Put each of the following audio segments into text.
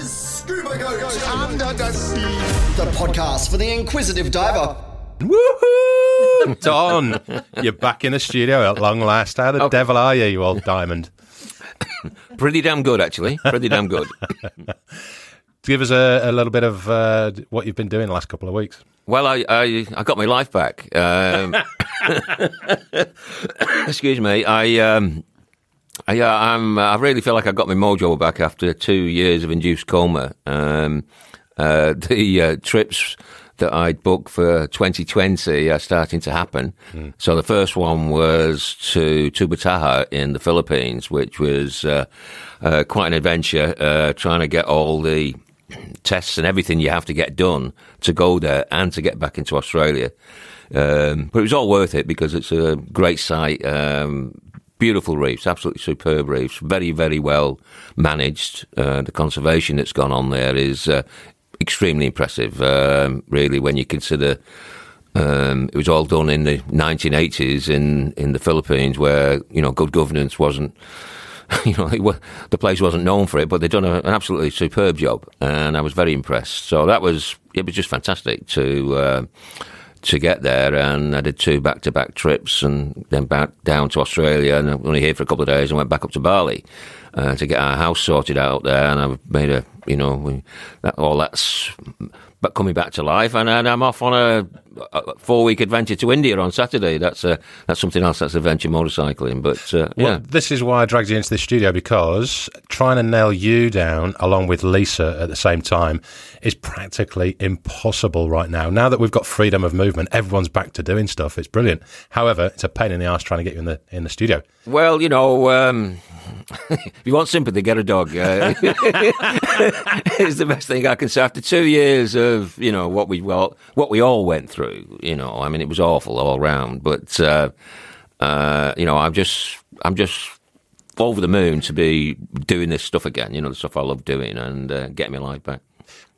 is Scuba Goat Under the Sea, the podcast for the inquisitive diver. Woohoo! Don, you're back in the studio at long last. How the devil are you, you old diamond? Pretty damn good, actually. Pretty damn good. Give us a, a little bit of uh, what you've been doing the last couple of weeks. Well, I, I, I got my life back. Um, excuse me. I, um, I, uh, I'm, I really feel like I got my mojo back after two years of induced coma. Um, uh, the uh, trips that I'd booked for 2020 are starting to happen. So the first one was to Tubbataha in the Philippines, which was uh, uh, quite an adventure, uh, trying to get all the tests and everything you have to get done to go there and to get back into Australia. Um, but it was all worth it because it's a great site. Um, beautiful reefs, absolutely superb reefs, very, very well managed. Uh, the conservation that's gone on there is uh, extremely impressive, um, really, when you consider um, it was all done in the 1980s in, in the Philippines where, you know, good governance wasn't, you know, it the place wasn't known for it, but they've done a, an absolutely superb job and I was very impressed. So that was, it was just fantastic to, uh, to get there, and I did two back-to-back trips, and then back down to Australia, and only here for a couple of days, and went back up to Bali uh, to get our house sorted out there, and I've made a, you know, we, that, all that's but coming back to life, and, then I'm off on a, a four-week adventure to India on Saturday. That's uh, that's something else. That's adventure motorcycling, but uh, Well, yeah. this is why I dragged you into the studio because trying to nail you down along with Lisa at the same time is practically impossible right now. Now that we've got freedom of movement, everyone's back to doing stuff. It's brilliant. However, it's a pain in the ass trying to get you in the in the studio. Well, you know, um, if you want sympathy, get a dog. Uh, it's the best thing I can say. After two years of you know what we well what we all went through, you know, I mean, it was awful all round. But uh, uh, you know, I'm just I'm just over the moon to be doing this stuff again. You know, the stuff I love doing and uh, getting my life back.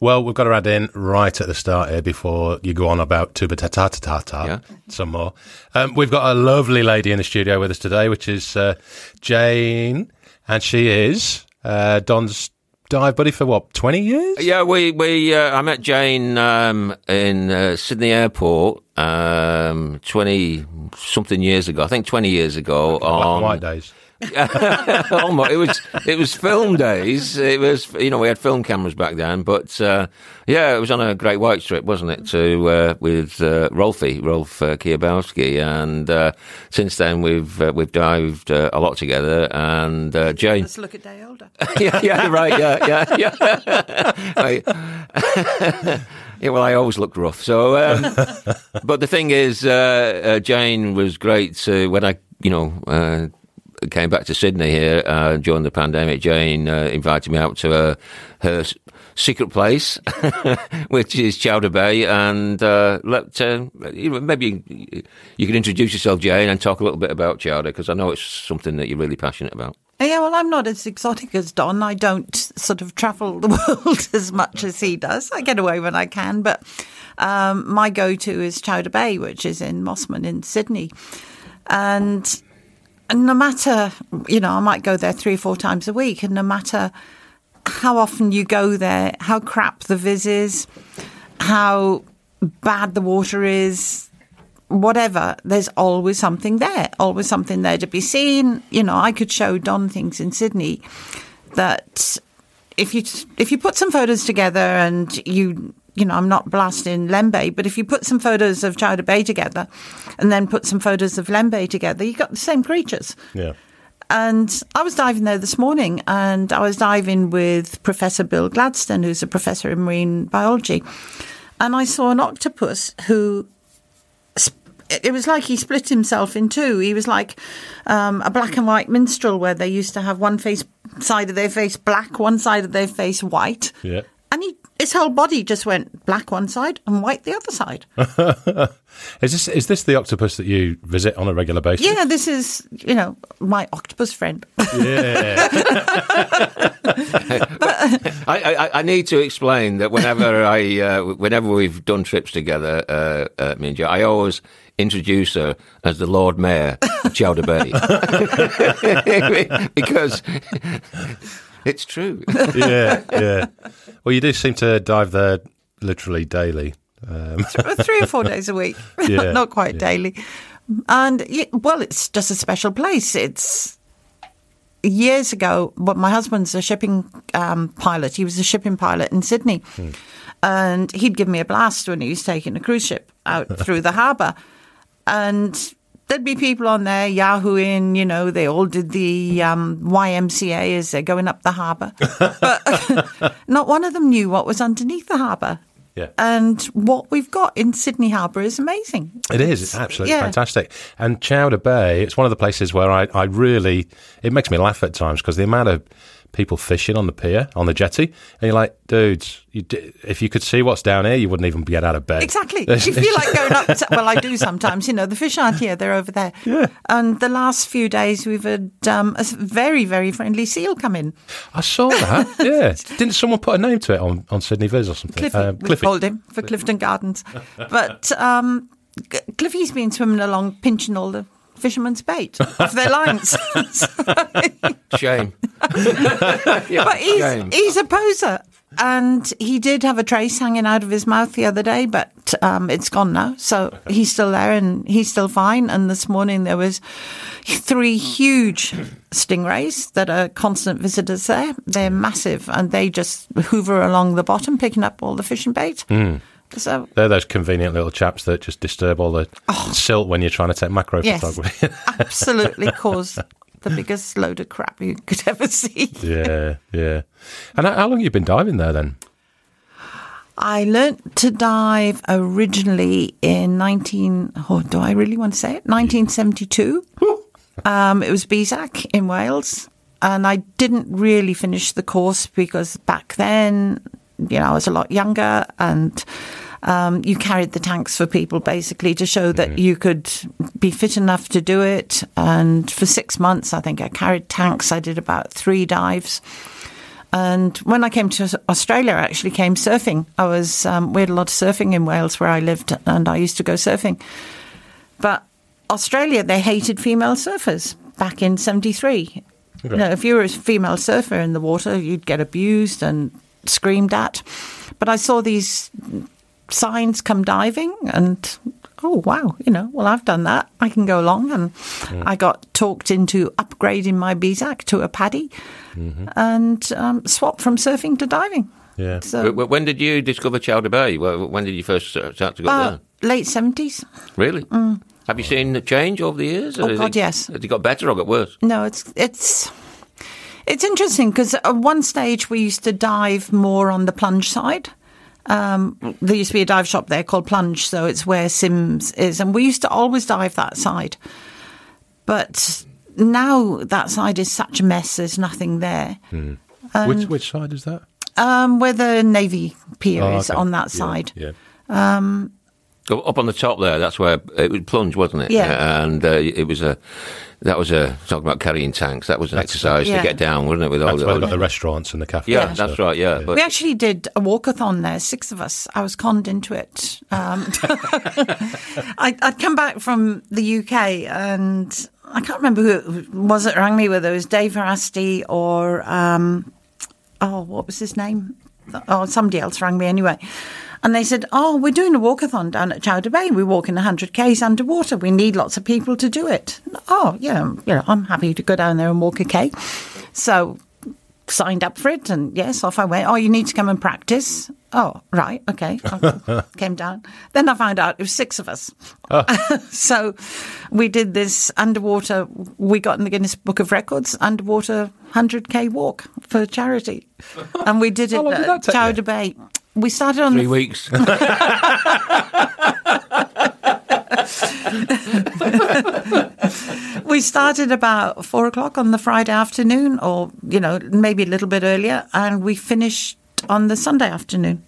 Well, we've got to add in right at the start here before you go on about tuba ta ta ta ta ta Yeah. some more. Um, we've got a lovely lady in the studio with us today, which is uh, Jane, and she is uh, Don's dive buddy for what twenty years? Yeah, we we uh, I met Jane um, in uh, Sydney Airport um, twenty something years ago. I think twenty years ago. Black and on, white days. Almost. It was it was film days. It was you know we had film cameras back then, but uh, yeah, it was on a Great White trip, wasn't it? To uh, with uh, Rolfie Rolf uh, Kiabowski, and uh, since then we've uh, we've dived uh, a lot together. And uh, Jane, Let's look a day older. yeah, yeah, right, yeah, yeah, yeah. I- yeah, well, I always looked rough. So, um, but the thing is, uh, uh, Jane was great when I, you know, uh, came back to Sydney here uh, during the pandemic. Jane uh, invited me out to her, her secret place, which is Chowder Bay, and uh, let uh, maybe you can introduce yourself, Jane, and talk a little bit about Chowder because I know it's something that you're really passionate about. Yeah, well, I'm not as exotic as Don. I don't sort of travel the world as much as he does. I get away when I can, but um, my go-to is Chowder Bay, which is in Mosman in Sydney, and, and no matter you know, I might go there three or four times a week, and no matter how often you go there, how crap the viz is, how bad the water is, whatever, there's always something there, always something there to be seen. You know, I could show Don things in Sydney that if you if you put some photos together and you you know I'm not blasting Lembeh, but if you put some photos of Chowder Bay together and then put some photos of Lembeh together, you got the same creatures. Yeah. And I was diving there this morning, and I was diving with Professor Bill Gladstone, who's a professor in marine biology. And I saw an octopus who it was like he split himself in two. He was like um, a black and white minstrel, where they used to have one face side of their face black, one side of their face white, Yeah. And he, his whole body just went black one side and white the other side. Is this is this the octopus that you visit on a regular basis? yeah, this is you know my octopus friend. Yeah. I, I, I need to explain that whenever I, uh, whenever we've done trips together, uh, uh, me and Jo, I always introduce her as the Lord Mayor of Chowder Bay because It's true. yeah, yeah. Well, you do seem to dive there literally daily. Um, three or four days a week, Yeah, not quite yeah. daily. And well, it's just a special place. It's years ago. But my husband's a shipping um, pilot. He was a shipping pilot in Sydney, Hmm. and he'd give me a blast when he was taking a cruise ship out through the harbour, and. There'd be people on there yahooing, you know, they all did the um, YMCA as they're going up the harbour. But not one of them knew what was underneath the harbour. Yeah. And what we've got in Sydney Harbour is amazing. It is. It's absolutely yeah. fantastic. And Chowder Bay, it's one of the places where I, I really, it makes me laugh at times because the amount of people fishing on the pier, on the jetty, and you're like, dudes, you d- if you could see what's down here, you wouldn't even get out of bed. Exactly. You feel like going up. To, well, I do sometimes. You know, the fish aren't here; they're over there. Yeah. And the last few days, we've had um, a very, very friendly seal come in. I saw that. Yeah. Didn't someone put a name to it on, on Sydney Viz or something? Cliffy, Um, we called him for Clifton Gardens. But um, Cliffy's been swimming along, pinching all the fishermen's bait off their lines. Shame. But he's, Shame. he's a poser. And he did have a trace hanging out of his mouth the other day, but um, it's gone now. So he's still there and he's still fine. And this morning there was three huge stingrays that are constant visitors there. They're massive and they just hoover along the bottom, picking up all the fishing bait. So They're those convenient little chaps that just disturb all the silt when you're trying to take macro Oh. yes, photography. absolutely cause the biggest load of crap you could ever see. yeah, yeah. And how how long have you been diving there then? I learnt to dive originally in 19, oh, do I really want to say it? 1972. um, it was BSAC in Wales. And I didn't really finish the course because back then, you know, I was a lot younger and um, you carried the tanks for people basically to show that you could be fit enough to do it. And for six months, I think I carried tanks. I did about three dives. And when I came to Australia, I actually came surfing. I was we had a lot of surfing in Wales where I lived, and I used to go surfing. But Australia, they hated female surfers back in '73. You know, if you were a female surfer in the water, you'd get abused and screamed at. But I saw these signs come diving and oh wow you know well i've done that i can go along and i got talked into upgrading my BSAC to a PADI and um, swapped from surfing to diving Yeah. so When did you discover Chowder Bay? When did you first uh, start to go uh, there? late 70s Really? Have you seen the change over the years? Oh, God, it- yes. Has it got better or got worse? no it's it's it's interesting because at one stage we used to dive more on the plunge side um, there used to be a dive shop there called Plunge, so it's where Sims is, and we used to always dive that side. But now that side is such a mess. There's nothing there. which which side is that? Um, where the Navy pier Oh, is okay. on that Yeah, side. Yeah. Go Up on the top there, that's where it was plunge, wasn't it? Yeah. And uh, it was a, that was a, talking about carrying tanks, that was an exercise Yeah. to get down, wasn't it? With all That's the, where all got the- the restaurants and the cafes. yeah, and that's stuff. right, yeah. But We actually did a walkathon there, six of us. I was conned into it. Um, I, I'd come back from the UK and I can't remember who it was that rang me, whether it was Dave Verasti or, um, oh, what was his name? Oh, somebody else rang me anyway. And they said, Oh, we're doing a walkathon down at Chowder Bay. We're walking 100 Ks underwater. We need lots of people to do it. Oh, yeah, you know, I'm happy to go down there and walk a K. So signed up for it and yes off i went oh you need to come and practice oh right okay came down then i found out it was six of us oh. so we did this underwater we got in the guinness book of records underwater 100k walk for charity and we did it did at that take you? chowder bay we started on three the weeks. we started about four o'clock on the Friday afternoon, or you know, maybe a little bit earlier, and we finished on the Sunday afternoon.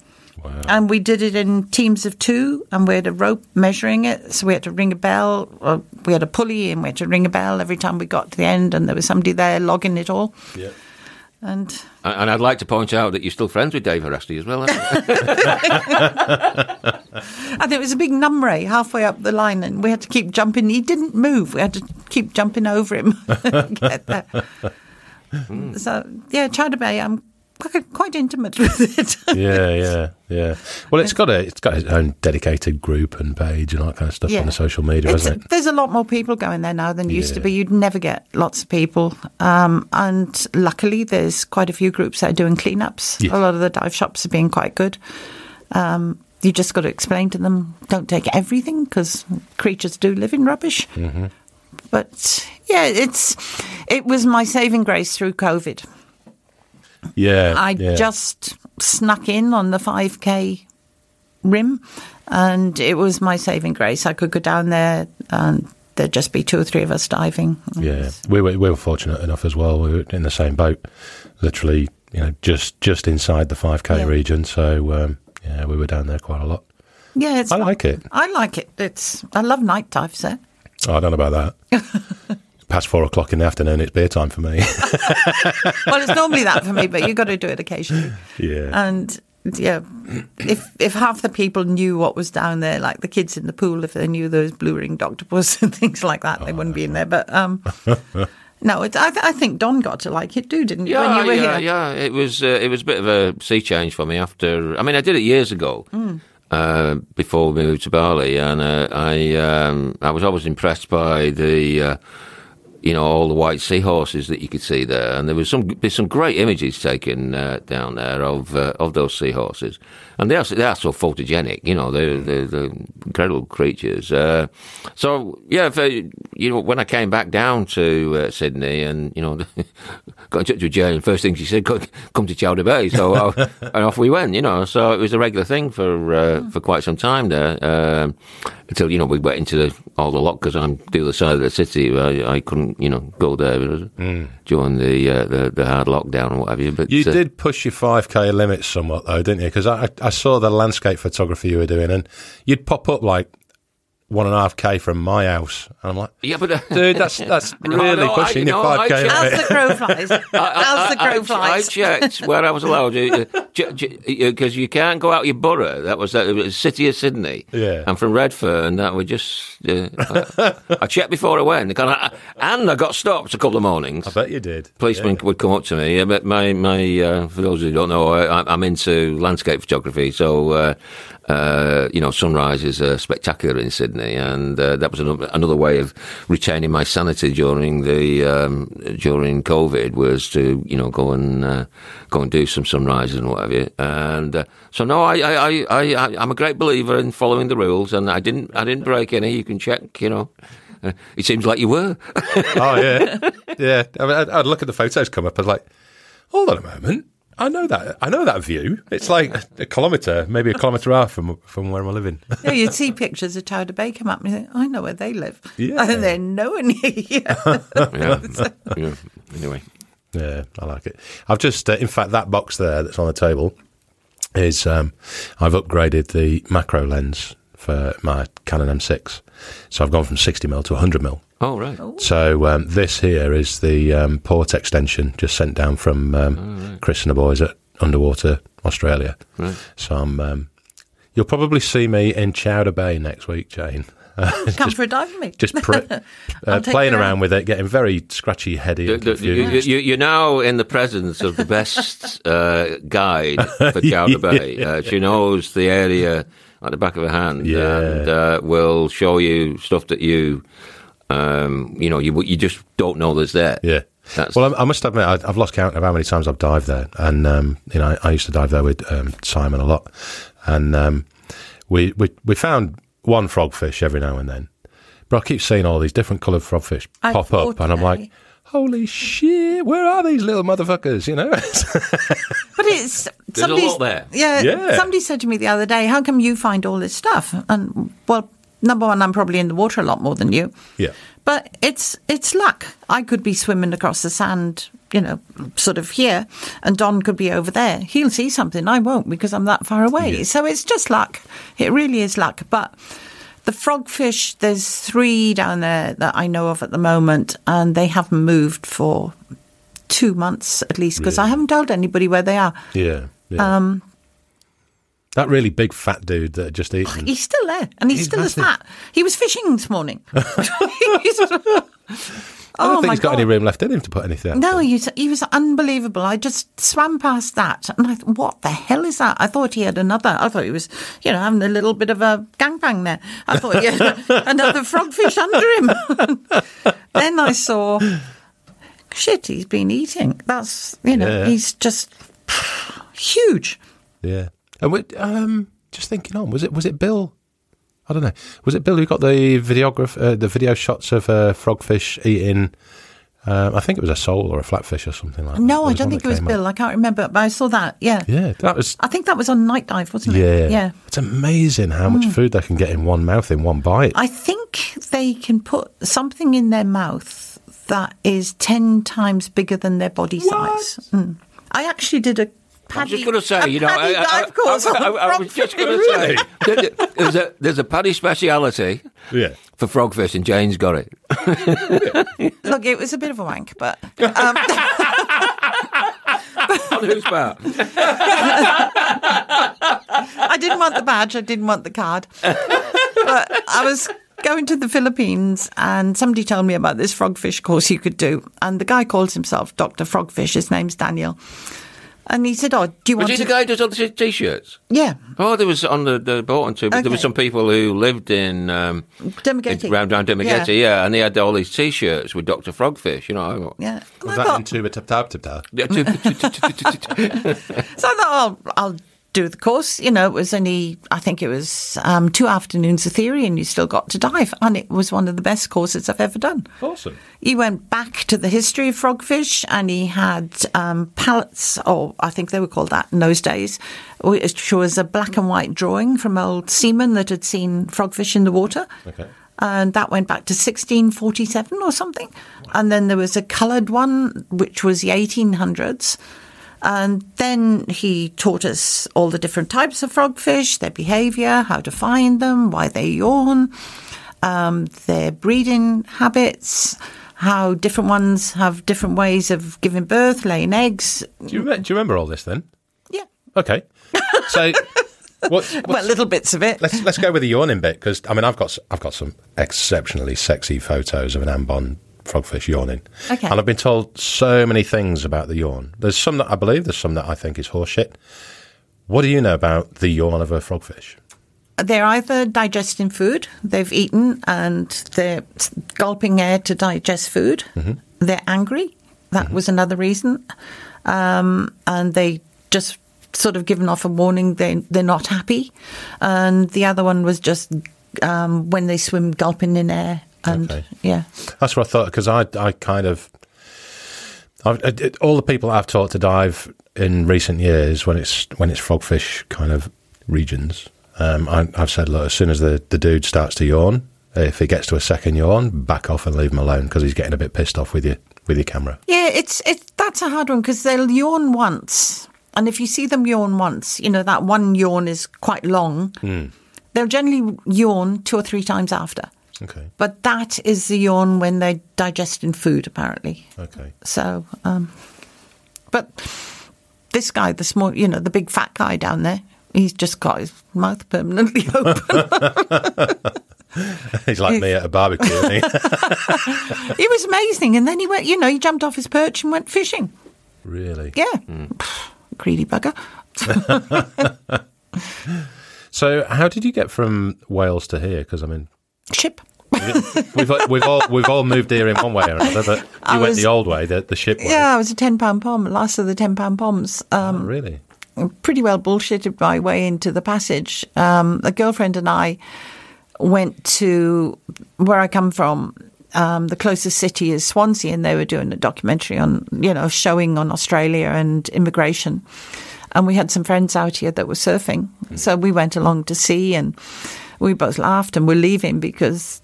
And we did it in teams of two, and we had a rope measuring it. So we had to ring a bell, or we had a pulley, and we had to ring a bell every time we got to the end, and there was somebody there logging it all. Yeah. And And I'd like to point out that you're still friends with Dave Arasti as well, aren't you? and there was a big numbray halfway up the line, and we had to keep jumping. He didn't move. We had to keep jumping over him. Get there. Hmm. So yeah, Chowder Bay. I'm quite, intimate with it. yeah, yeah, yeah. Well, it's got a it's got its own dedicated group and page and all that kind of stuff Yeah. on the social media, It's- hasn't it? There's a lot more people going there now than used to be. You'd never get lots of people. Um, and luckily, there's quite a few groups that are doing cleanups. Yes. A lot of the dive shops are being quite good. Um, you just got to explain to them don't take everything because creatures do live in rubbish. Mm-hmm. But yeah, it's it was my saving grace through COVID. Yeah, I yeah. just snuck in on the 5k rim and it was my saving grace. I could go down there and there'd just be two or three of us diving. Yeah, we were we were fortunate enough as well. We were in the same boat, literally, you know, just just inside the five k Yeah. region. So um, yeah, we were down there quite a lot. Yeah, it's, I like it. I like it. It's I love night dives there. Oh, I don't know about that. Past four o'clock in the afternoon, it's beer time for me. Well, it's normally that for me, but you've got to do it occasionally. yeah, And yeah, if if half the people knew what was down there, like the kids in the pool, if they knew there was blue ringed octopus and things like that, they wouldn't be in there. But um, no, it, I, th- I think Don got to like it too, didn't you? Yeah, when you were yeah, here, yeah. It was uh, it was a bit of a sea change for me after. I mean, I did it years ago. Mm. Uh, before we moved to Bali, and uh, I um, I was always impressed by the uh, you know all the white seahorses that you could see there, and there was some there's some great images taken uh, down there of uh, of those seahorses, and they are they are so photogenic, you know they're they're, they're incredible creatures. Uh, so yeah, if, uh, you know when I came back down to uh, Sydney, and you know got in touch with Jane, first thing she said, "Come to Chowder Bay," so uh, and off we went, you know. So it was a regular thing for uh, for quite some time there. Um, until you know we went into the, all the I'm the other side of the city. I, I couldn't you know go there during the, uh, the the hard lockdown or what have you. But you did push your five k limits somewhat though, didn't you? Because I I saw the landscape photography you were doing, and you'd pop up like one and a half k from my house, and I'm like, Yeah, but uh, dude, that's that's really no, I- pushing your five k As the crow flies. As the I, crow I, flies. I checked where I was allowed because you can't go out your borough. That was that was the city of Sydney. Yeah. I'm from Redfern. That was just. Uh, I, I checked before I went, and I, and I got stopped a couple of mornings. I bet you did. Policemen would come up to me. Yeah, but my my uh, for those who don't know, I, I'm into landscape photography. So uh, uh, you know, sunrises are spectacular in Sydney, and uh, that was another, another way of retaining my sanity during the um, during COVID was to you know go and uh, go and do some sunrises and whatever. And uh, so no, I I, I I I'm a great believer in following the rules, and I didn't I didn't break any. You can check, you know. Uh, it seems like you were. Oh yeah, yeah. I mean, I'd, I'd look at the photos come up. I was like, hold on a moment. I know that. I know that view. It's like a kilometre, maybe a kilometre and half from from where I'm living. Yeah, you'd see pictures of Chowder Bay come up and you think, I know where they live. Yeah. And they're nowhere near here. yeah. yeah. Anyway. Yeah, I like it. I've just, uh, in fact, that box there that's on the table is um, I've upgraded the macro lens for my Canon M6. So I've gone from 60 mm to 100 mm. Oh right. So um, this here is the um, port extension just sent down from um, Chris and the boys at Underwater Australia. Right. So I'm, um, you'll probably see me in Chowder Bay next week, Jane. Come for a dive with me. Just pr- uh, playing around around. with it, getting very scratchy, heady, You, and you, confused. you, you're now in the presence of the best uh, guide for Chowder Bay. Uh, she knows the area at the back of her hand Yeah. and uh, will show you stuff that you, um, you know, you you just don't know there's there. Yeah. That's, Well, I, I must admit, I, I've lost count of how many times I've dived there, and um, you know, I, I used to dive there with um, Simon a lot, and um, we, we we found one frogfish every now and then, but I keep seeing all these different coloured frogfish I pop up, and I'm like, holy shit, where are these little motherfuckers? You know? But it's a lot there. Yeah, Yeah. Somebody said to me the other day, "How come you find all this stuff?" And well, number one, I'm probably in the water a lot more than you. yeah, But it's it's luck. I could be swimming across the sand, you know, sort of here, and Don could be over there. He'll see something, I won't because I'm that far away. So it's just luck. It really is luck. But the frogfish, there's three down there that I know of at the moment, and they haven't moved for two months at least because I haven't told anybody where they are. yeah, yeah. Um, that really big fat dude that had just eaten. Oh, he's still there, and he's, He's still as fat. He was fishing this morning. I don't Oh, think my he's got God. any room left in him to put anything. No, he was, he was unbelievable. I just swam past that and I thought, what the hell is that? I thought he had another. I thought he was, you know, having a little bit of a gangbang there. I thought he had another frogfish under him. then I saw, shit, he's been eating. That's, you know, Yeah. he's just huge. Yeah. And we, um, just thinking on, was it was it Bill? I don't know. Was it Bill who got the videograph uh, the video shots of uh, frogfish eating? Um, I think it was a sole or a flatfish or something like that. No, I don't think it was up. Bill. I can't remember, but I saw that. Yeah. Yeah, that was. I think that was on Night Dive, wasn't it? Yeah, Yeah. It's amazing how much food they can get in one mouth in one bite. I think they can put something in their mouth that is 10 times bigger than their body size. Mm. I actually did a I was just going to say, you know, PADI I, I, dive course I, I, I was just going to say, that there's a there's a PADI speciality yeah. for frogfish, and Jane's got it. Look, it was a bit of a wank, but um, On whose part? I didn't want the badge. I didn't want the card. But I was going to the Philippines and somebody told me about this frogfish course you could do. And the guy calls himself Dr. Frogfish. His name's Daniel. And he said, Oh, do you Was want he to? the guy who does all the t-shirts? Yeah. Oh, there was on the, the boat and too. There Okay. were some people who lived in um, Dumaguete. in- round round Dumaguete, Yeah. yeah. and they had all these t-shirts with Doctor Frogfish. You know, Yeah. And Was I that thought- into a tap tap So I thought, I'll, I'll do the course. You know, it was only, I think it was um, two afternoons of theory and you still got to dive. And it was one of the best courses I've ever done. Awesome. He went back to the history of frogfish and he had um, pallets, or I think they were called that in those days, which was a black and white drawing from old seamen that had seen frogfish in the water. Okay. And that went back to 1647 or something. And then there was a coloured one, which was the 1800s. And then he taught us all the different types of frogfish, their behaviour, how to find them, why they yawn, um, their breeding habits, how different ones have different ways of giving birth, laying eggs. Do you, re- do you remember all this then? Yeah. Okay. So, what, what's, Well, little bits of it. let's let's go with the yawning bit because I mean I've got I've got some exceptionally sexy photos of an ambon frogfish yawning, Okay. and I've been told so many things about the yawn. There's some that I believe, there's some that I think is horseshit. What do you know about the yawn of a frogfish? They're either digesting food they've eaten and they're gulping air to digest food. They're angry. That was another reason. Um, and they just sort of given off a warning they, they're not happy. And the other one was just um, when they swim gulping in air. And Okay. yeah. That's what I thought because I I kind of I've, it, all the people I've taught to dive in recent years when it's when it's frogfish kind of regions. Um, I, I've said, look, as soon as the, the dude starts to yawn, if he gets to a second yawn, back off and leave him alone because he's getting a bit pissed off with you with your camera. Yeah, it's it's that's a hard one because they'll yawn once, and if you see them yawn once, you know that one yawn is quite long. They'll generally yawn two or three times after, Okay, but that is the yawn when they're digesting food, apparently. okay. So, um, but this guy, the small, you know, the big fat guy down there, he's just got his mouth permanently open. He's like me at a barbecue. isn't he? he was amazing, and then he went, you know, he jumped off his perch and went fishing. really? Yeah, greedy bugger. So, how did you get from Wales to here? Because I mean, Ship. we've we've all we've all moved here in one way or another, but you I went was- the old way, the the ship way. Yeah, I was a ten pound pom, last of the ten pound poms. Oh, Um, really? pretty well bullshitted my way into the passage. Um, a girlfriend and I went to where I come from. Um, the closest city is Swansea, and they were doing a documentary on, you know, showing on Australia and immigration. And we had some friends out here that were surfing, so we went along to see, and we both laughed and we're leaving because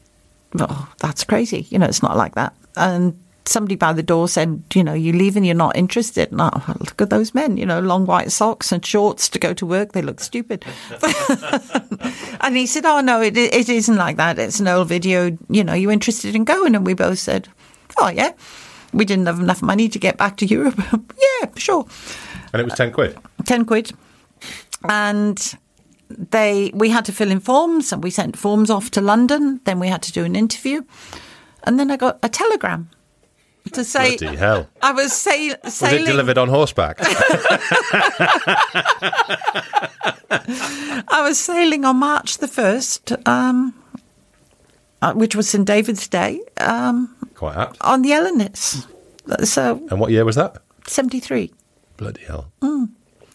oh, that's crazy. You know, it's not like that. And somebody by the door said, you know, you're leaving, you're not interested. And I, oh, look at those men, you know, long white socks and shorts to go to work. They look stupid. and he said, oh, no, it, it isn't like that. It's an old video. You know, you interested in going? And we both said, oh, yeah. We didn't have enough money to get back to Europe. yeah, sure. And it was ten quid. 10 quid. And they we had to fill in forms and we sent forms off to London. Then we had to do an interview. And then I got a telegram to say Bloody hell. I was sail- Was it delivered on horseback? I was sailing on March the first, um, uh, which was St David's Day, um, Quite apt. on the Ellinis. So And what year was that? seventy three. Bloody hell. Hmm.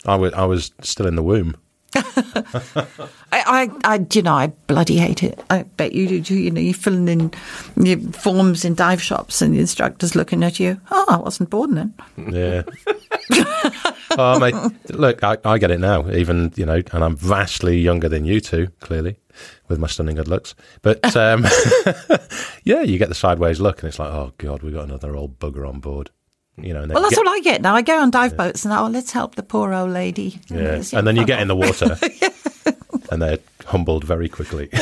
I was, I was still in the womb. I, I, I, you know, I bloody hate it. I bet you do too. You know, you're filling in your forms in dive shops and the instructor's looking at you. Oh, I wasn't born then. Yeah. oh, mate, look, I, I get it now. Even you know, and I'm vastly younger than you two, clearly, with my stunning good looks. But um, yeah, you get the sideways look, and it's like, oh god, we've got another old bugger on board. You know, and Well, that's get- what I get now. I go on dive boats and oh, let's help the poor old lady. yeah, It's, and then you get in the water, and they're humbled very quickly.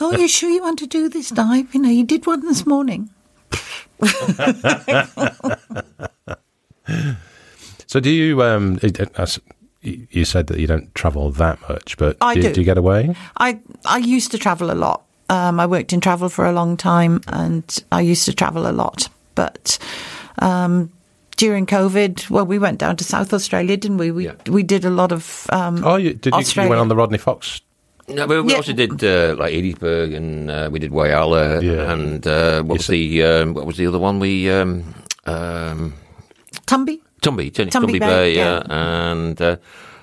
Oh, you sure you want to do this dive? You know, you did one this morning. so, do you? Um, it- it- as- you you said that you don't travel that much, but I do, do. do you get away? I I used to travel a lot. Um, I worked in travel for a long time, and I used to travel a lot. But um, during COVID, well, we went down to South Australia, didn't we? We Yeah. we did a lot of. Um, Oh, you did. You, you went on the Rodney Fox. No, but we Yeah. also did uh, like Edithburgh and uh, we did Whyalla Yeah. and uh, what was the um, what was the other one we um, um, Tumby. Tumby Tumby, Tumby Tumby Bay, Bay, yeah. yeah, and uh,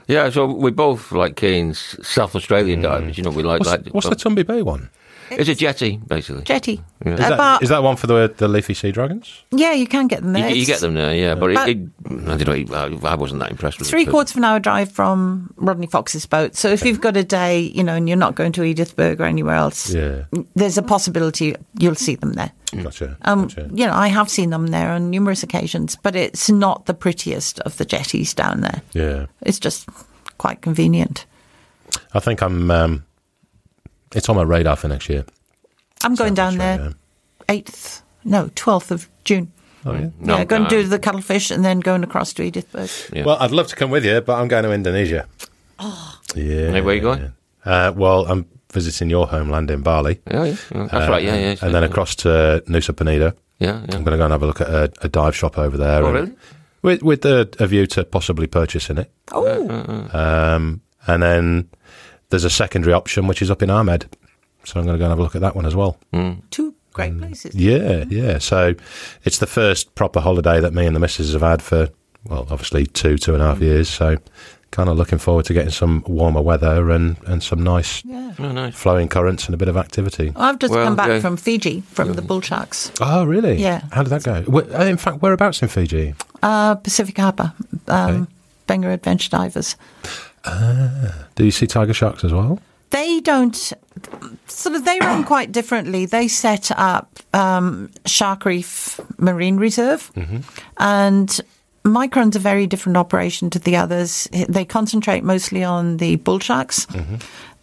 yeah. So we're both like Kane's South Australian divers. You know, we like What's, that. what's the Tumby Bay one? It's a jetty, basically. Jetty. Is that, About- is that one for the the leafy sea dragons? yeah, you can get them there. you get them there, yeah. But, But- it, it, I don't know. I, I wasn't that impressed with Three it. but- quarters of an hour drive from Rodney Fox's boat. So if you've got a day, you know, and you're not going to Edithburgh or anywhere else, Yeah, there's a possibility you'll see them there. gotcha. Um, gotcha. You know, I have seen them there on numerous occasions, but it's not the prettiest of the jetties down there. Yeah, It's just quite convenient. I think I'm. Um, it's on my radar for next year. I'm going down Australia. there 8th, no, 12th of June. Oh yeah. No, yeah, going to uh, do the cuttlefish and then going across to Edithburgh. Yeah. Well, I'd love to come with you, but I'm going to Indonesia. Oh, yeah. Hey, where are you going? Uh, well, I'm visiting your homeland in Bali. Yeah, yeah, yeah, that's right. Yeah, yeah. And then across to Nusa Penida. Yeah, I'm going to go and have a look at a, a dive shop over there. Oh, and- really? With with a, a view to possibly purchasing it. Oh, Um, and then there's a secondary option which is up in Amed. So I'm going to go and have a look at that one as well. two great places. Yeah, yeah. So it's the first proper holiday that me and the missus have had for, well, obviously two, two and a half years. So kind of looking forward to getting some warmer weather and, and some nice Yeah. Oh, nice. flowing currents and a bit of activity. I've just Well, come back yeah. from Fiji from the bull sharks, Oh, really? Yeah. How did that go? Uh, In fact, whereabouts in Fiji? uh, Pacific Harbour, um, Okay. Beqa Adventure Divers. Do you see tiger sharks as well? They don't sort of they run quite differently. They set up um, Shark Reef Marine Reserve, and Mike runs a very different operation to the others. They concentrate mostly on the bull sharks.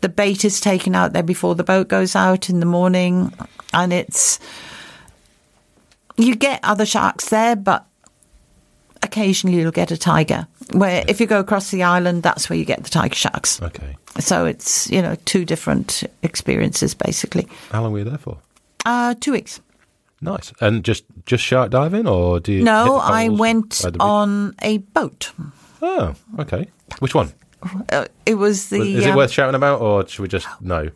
The bait is taken out there before the boat goes out in the morning, and it's you get other sharks there, but occasionally you'll get a tiger. Where if you go across the island, that's where you get the tiger sharks. Okay. So it's you know two different experiences basically. How long were you there for? Uh, two weeks. Nice. And just just shark diving, or do you? No, I went by the beach? on a boat. Oh, okay. Which one? Uh, it was the Is it um, worth shouting about, or should we just no?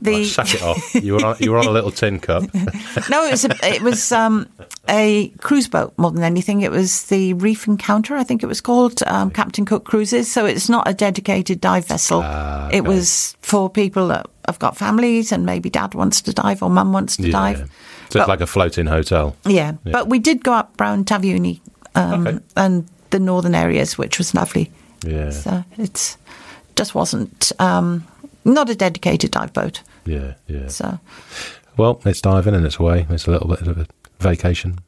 The Oh, sack it off. You were on, you were on a little tin cup. no, it was a, it was um, a cruise boat more than anything. It was the Reef Encounter, I think it was called, um, Captain Cook Cruises. So it's not a dedicated dive vessel. Ah, It okay. was for people that have got families and maybe dad wants to dive or mum wants to Yeah. dive. So it's like a floating hotel. Yeah, but we did go up around Taveuni um, Okay. and the northern areas, which was lovely. Yeah. So it's just wasn't um, not a dedicated dive boat. Yeah, yeah. So Well, it's diving and it's away. It's a little bit of a vacation.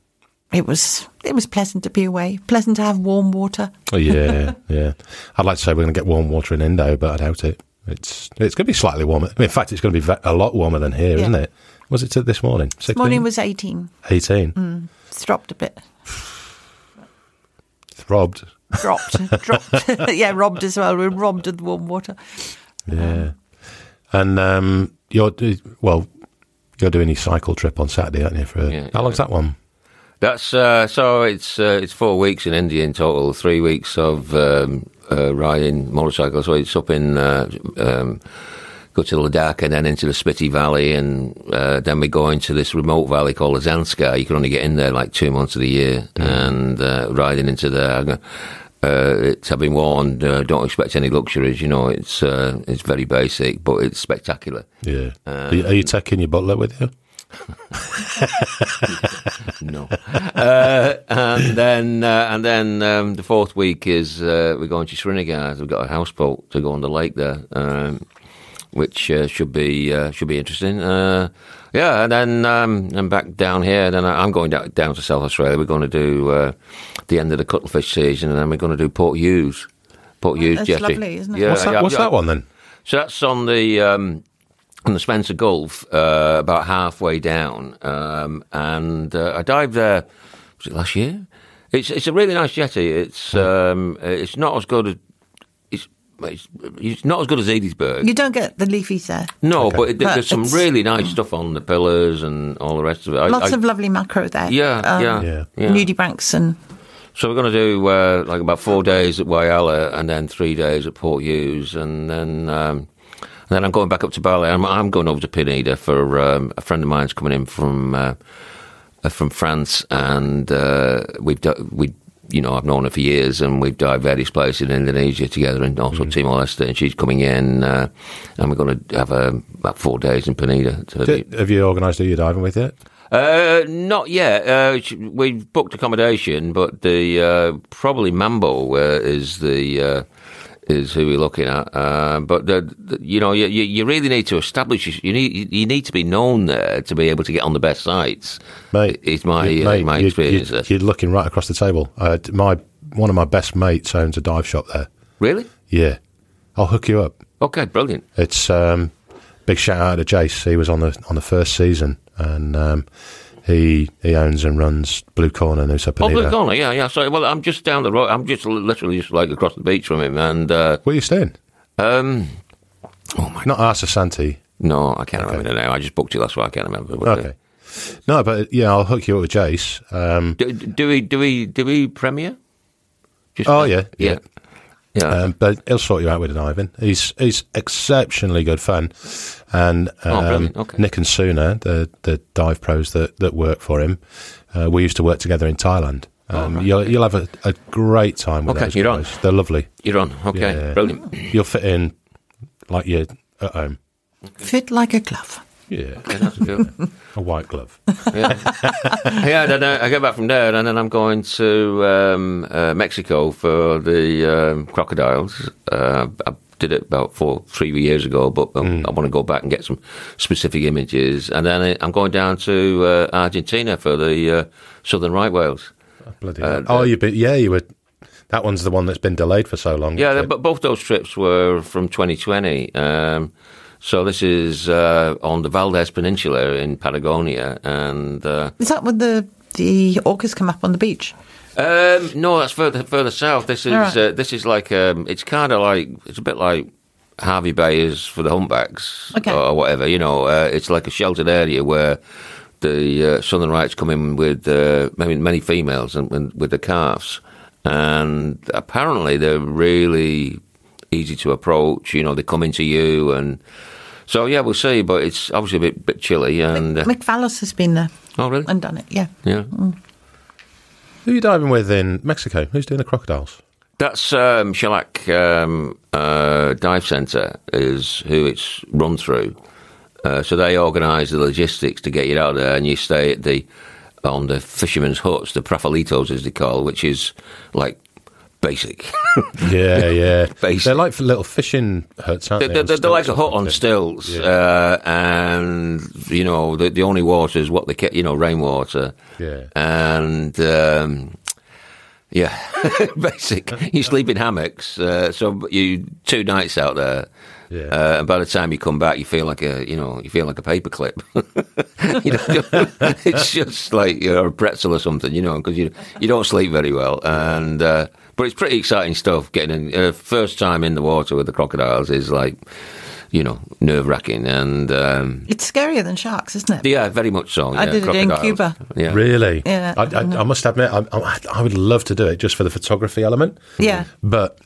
it was it was pleasant to be away, pleasant to have warm water. Oh, yeah, yeah. I'd like to say we're going to get warm water in Indo, but I doubt it. It's it's going to be slightly warmer. In fact, it's going to be a lot warmer than here, Yeah. not it? Was it this morning? 16? This morning was Mm. 18. 18. It's dropped a bit. Throbbed. Dropped, dropped. yeah, robbed as well. We're robbed of the warm water. Yeah. And um, you're, well, you're doing your cycle trip on Saturday, aren't you? For Yeah, How long's that one? That's uh, so. It's uh, it's four weeks in India in total. Three weeks of um, uh, riding motorcycles. So it's up in uh, um, go to Ladakh and then into the Spiti Valley, and uh, then we go into this remote valley called Zanskar. You can only get in there like two months of the year, and uh, riding into there. Uh, it's, been warned. Uh, don't expect any luxuries. You know, it's uh, it's very basic, but it's spectacular. Yeah. are, you, are you taking your butler with you? no. Uh, and then, uh, and then um, the fourth week is uh, we're going to Srinagar. We've got a houseboat to go on the lake there, um, which uh, should be uh, should be interesting. Yeah, and then um, I'm back down here. Then I- I'm going down, down to South Australia. We're going to do uh, the end of the cuttlefish season, and then we're going to do Port Hughes. Port Hughes, that's jetty. lovely, isn't it? Yeah, What's that, yeah, what's yeah. that one then? So that's on the um, on the Spencer Gulf, uh, about halfway down, um, and uh, I dived there. Was it last year? It's it's a really nice jetty. It's um, it's not as good as it's, it's it's not as good as Edithburgh. You don't get the leafies there. no, but it, But there's some really nice stuff on the pillars and all the rest of it. I- Lots I- of lovely macro there. yeah, Um, yeah, Yeah. yeah. Nudibranchs and So we're going to do uh, like about four days at Whyalla and then three days at Port Hughes, and then um, and then I'm going back up to Bali. I'm, I'm going over to Penida for um, a friend of mine's coming in from uh, uh, from France, and uh, we've do- we. You know, I've known her for years, and we've dived various places in Indonesia together, and also Timor Leste. And she's coming in, uh, and we're going to have uh, about four days in D- Have you organised who you're diving with yet? uh, not yet. Uh, we've booked accommodation, but the uh, probably Mambo uh, is the uh, is who we're looking at. Uh, but the, the, you know, you, you you really need to establish. You need you need to be known there to be able to get on the best sites. Mate, is my you- uh, mate, my experience. You, there. you're looking right across the table. Uh, my one of my best mates owns a dive shop there. really? Yeah, I'll hook you up. Okay, brilliant. It's um, big shout out to Jace. He was on the on the first season, and um, he he owns and runs Blue Corner Nusa Oh, Penida. Blue Corner, yeah, yeah. Sorry, well, I'm just down the road. I'm just literally just like across the beach from him, and uh, Where are you staying? um, oh my, Not Arsa Santi. no, I can't remember now. I just booked it last week. I can't remember. Okay. No, but yeah, I'll hook you up with Jace. Um, Do, do we do we do we premiere? Just Oh, yeah, yeah, yeah. um, but he'll sort you out with an Ivan. He's he's exceptionally good fun, and Oh, um, brilliant. Okay. Nick and Suna, the the dive pros that that work for him, uh, we used to work together in Thailand. Um, You'll you'll have a, a great time with Okay, those you're on. guys. They're lovely. You're on. Okay, Yeah. brilliant. You'll fit in like you're at home. fit like a glove. Yeah, Okay, that's good. a white glove. yeah, yeah. Then uh, I get back from there, and then I'm going to um, uh, Mexico for the um, crocodiles. Uh, I did it about four, three years ago, but um, I want to go back and get some specific images. And then I- I'm going down to uh, Argentina for the uh, southern right whales. Bloody Uh, hell. oh, you been yeah, you were. That one's the one that's been delayed for so long. Yeah, but both those trips were from 2020. Um, so this is uh, on the Valdés Peninsula in Patagonia, and uh, Is that when the the orcas come up on the beach? Um, no, that's further further south. This is right. uh, this is like um, it's kind of like it's a bit like Hervey Bay is for the humpbacks Okay. or whatever. You know, uh, it's like a sheltered area where the uh, southern rights come in with uh, maybe many females and, and with the calves, and apparently they're really easy to approach. You know, they come into you and. So yeah, we'll see, but it's obviously a bit bit chilly and uh, has been there oh really and done it. Yeah. yeah. Who are you diving with in Mexico? Who's doing the crocodiles? That's um, Xcalak um, uh, Dive Centre is who it's run through. Uh, so they organise the logistics to get you out there, and you stay at the on the fishermen's huts, the palafitos as they call, which is like basic. Yeah, yeah. Basic. They're like little fishing huts, aren't They're, they? they're, they're like a hut on stilts, Yeah. uh, and you know the the only water is what they get, you know, rainwater. Yeah. and um, yeah, basic. You sleep in hammocks, uh, so you two nights out there. Yeah. Uh, and by the time you come back, you feel like a, you know, you feel like a paperclip. you know, it's just like you're a pretzel or something, you know, because you you don't sleep very well. And uh, but it's pretty exciting stuff. Getting in, uh, first time in the water with the crocodiles is like you know, nerve wracking. And um, It's scarier than sharks, isn't it? yeah, very much so. I yeah, did it in. Cuba. Yeah. Really? Yeah. I, I, I must admit, I, I, I would love to do it just for the photography element. Yeah. But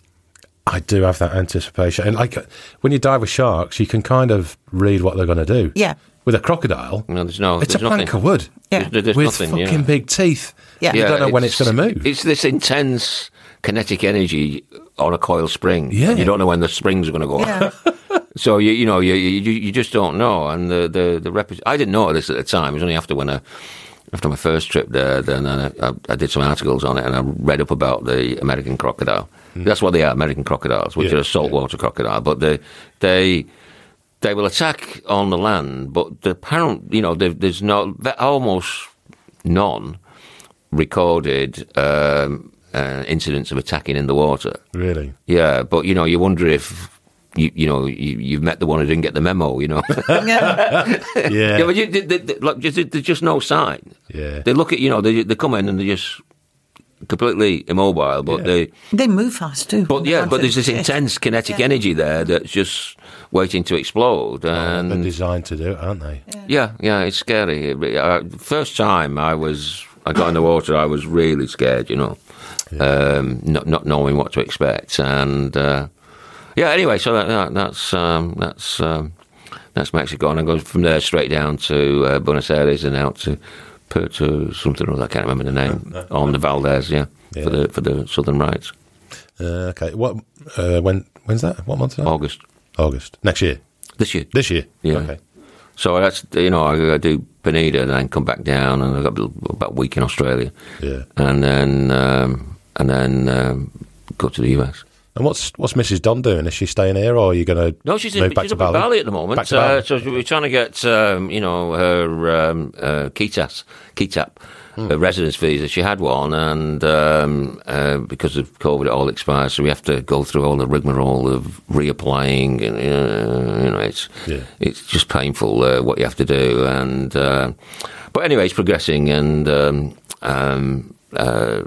I do have that anticipation. And like uh, when you dive with sharks, you can kind of read what they're going to do. Yeah. With a crocodile, No, there's no. it's a there's nothing. plank of wood. Yeah. There's, there's with nothing. fucking yeah. big teeth. Yeah. You Yeah, don't know when it's going to move. It's this intense kinetic energy on a coil spring. Yeah. You don't know when the springs are going to go. Yeah. So you you know you you, you just don't know, and the the the rep- I didn't know this at the time. It was only after when I after my first trip there, then I, I, I did some articles on it, and I read up about the American crocodile. That's what they are, American crocodiles, which Yeah, are a saltwater crocodile. But they they they will attack on the land, but the apparent you know there, there's no almost none recorded um, uh, incidents of attacking in the water. Really? Yeah, but you know, you wonder if you you know you, you've met the one who didn't get the memo. You know, yeah. Yeah. yeah, but you, they, they, they- like, just, there's just no sign. Yeah. They look at you know they they come in and they're just completely immobile, but Yeah. they They move fast too. but yeah, but there's this intense kinetic Yeah. energy there that's just waiting to explode, They're and designed to do it, aren't they? yeah, yeah, it's scary. It uh, First time I was, I got in the water, I was really scared, you know, um, not not knowing what to expect, and uh, yeah. Anyway, so that, that, that's um, that's um, that's Mexico, and I go from there straight down to uh, Buenos Aires and out to Puerto something or other. I can't remember the name on the Valdés, yeah, Yeah. for the for the Southern Rights, Uh, okay. What? Uh, when? When's that? What month? Is that? August August next year. this year. This year. Yeah. Okay. So that's you know I, I do Penida and then come back down and I got about a week in Australia. Yeah. and then um, and then um, go to the US. And what's what's Mrs. Don doing? Is she staying here, or are you going to No, she's, move in, back she's to up Bali? Bali at the moment. Back to Uh, Bali. so we're trying to get um, you know her um, uh, KITAS, KITAP, Hmm. her residence visa. She had one, and um, uh, because of COVID, it all expired. So we have to go through all the rigmarole of reapplying, and uh, you know it's Yeah. it's just painful uh, what you have to do. And uh, but anyway, it's progressing, and um, um, uh,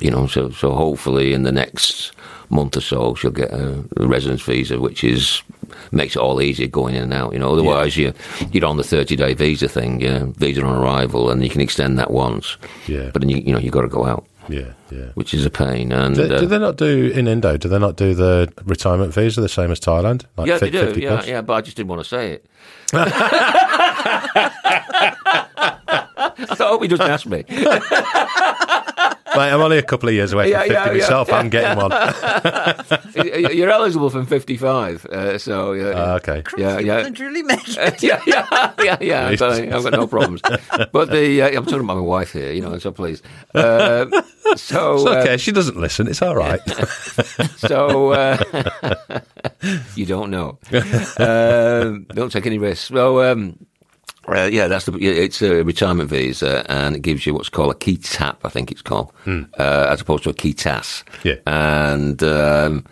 you know, so so hopefully in the next month or so she'll get a, residence visa, which is makes it all easier going in and out. You know, otherwise you you're on the 30 day visa thing, yeah, visa on arrival, and you can extend that once. Yeah. but then you you know you got to go out, Yeah, yeah. which is a pain. And Do, uh, do they not do in Indo? Do they not do the retirement visa the same as Thailand? Like yeah, they do. 50 Yeah, plus? yeah, but I just didn't want to say it. I thought, I hope he doesn't ask me. Mate, I'm only a couple of years away Yeah, from 50 yeah, yeah. myself. I'm getting one. You're eligible from 55, uh, so yeah, Ah, okay. yeah, yeah. The truly yeah, yeah, yeah, yeah. I've got, no problems. But the uh, I'm talking about my wife here, you know. So please. Uh, so It's uh, okay. she doesn't listen. It's all right. so uh, you don't know. Um don't take any risks. So um, uh, yeah, that's the. It's a retirement visa, and it gives you what's called a KITAP. I think it's called, uh, as opposed to a KITAS. Yeah. and. Um,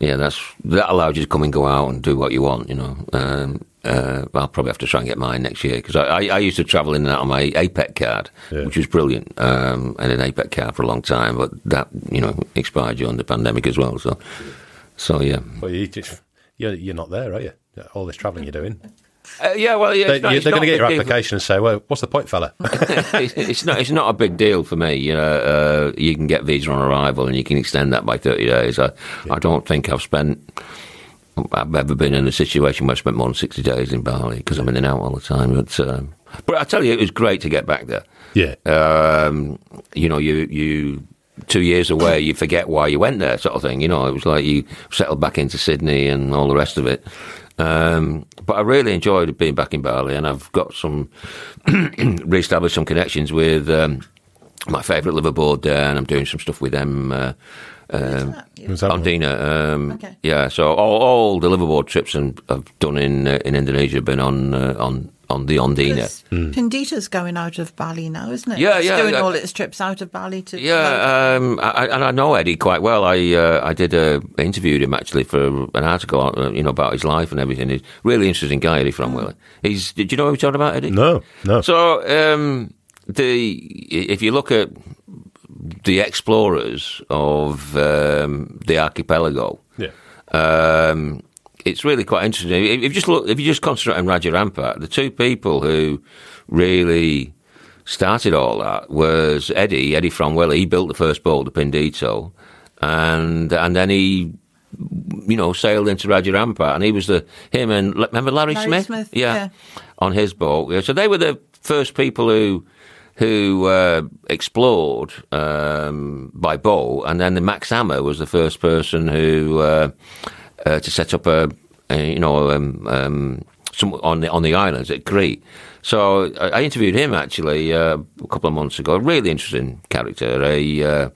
yeah, that's that allows you to come and go out and do what you want. You know, um, uh, I'll probably have to try and get mine next year because I, I, I used to travel in and out on my APEC card, Yeah. which was brilliant. Um, I had an APEC card for a long time, but that you know expired during the pandemic as well. So, so yeah, well, you just, you're, you're not there, are you? All this travelling you're doing. Uh, yeah. Well, yeah, they, they're going to get your application and say, well, what's the point, fella? it's, it's not. It's not a big deal for me. You know, uh, you can get visa on arrival, and you can extend that by thirty days. I, I don't think I've spent. I've ever been in a situation where I spent more than sixty days in Bali because I'm in and out all the time. But, um, but I tell you, it was great to get back there. Yeah. Um, you know, you you two years away, you forget why you went there, sort of thing. You know, it was like you settled back into Sydney and all the rest of it. Um, but I really enjoyed being back in Bali, and I've got some re-established some connections with um, my favourite liveaboard there, and I'm doing some stuff with them. Uh, um, Was that one? Ondina, um, Okay. yeah. So all, all the liveaboard trips and I've done in uh, in Indonesia have been on uh, on on the Ondina. Pindito's going out of Bali now, isn't it? Yeah, it's yeah, doing yeah. all its trips out of Bali to Yeah, um, I, I- and I know Eddie quite well. I uh, I did uh, interviewed him actually for an article, uh, you know, about his life and everything. He's a really interesting guy, Eddie Frommenwiler. He's. Did you know who we're talking about, Eddie? No, no. So um, the if you look at the explorers of um, the archipelago, yeah. um, it's really quite interesting. If you just look, if you just concentrate on Raja Ampat, the two people who really started all that was Eddie, Eddie Frommenwiler. He built the first boat, the Pindito, and and then he, you know, sailed into Raja Ampat, and he was the him and remember Larry, Larry Smith, Smith, yeah, yeah. on his boat. Yeah, so they were the first people who who uh, explored um, by boat, and then the Max Ammer was the first person who uh, uh, to set up a, a you know um, um, some on the on the islands at Kri. So I, I interviewed him actually uh, a couple of months ago. Really interesting character. A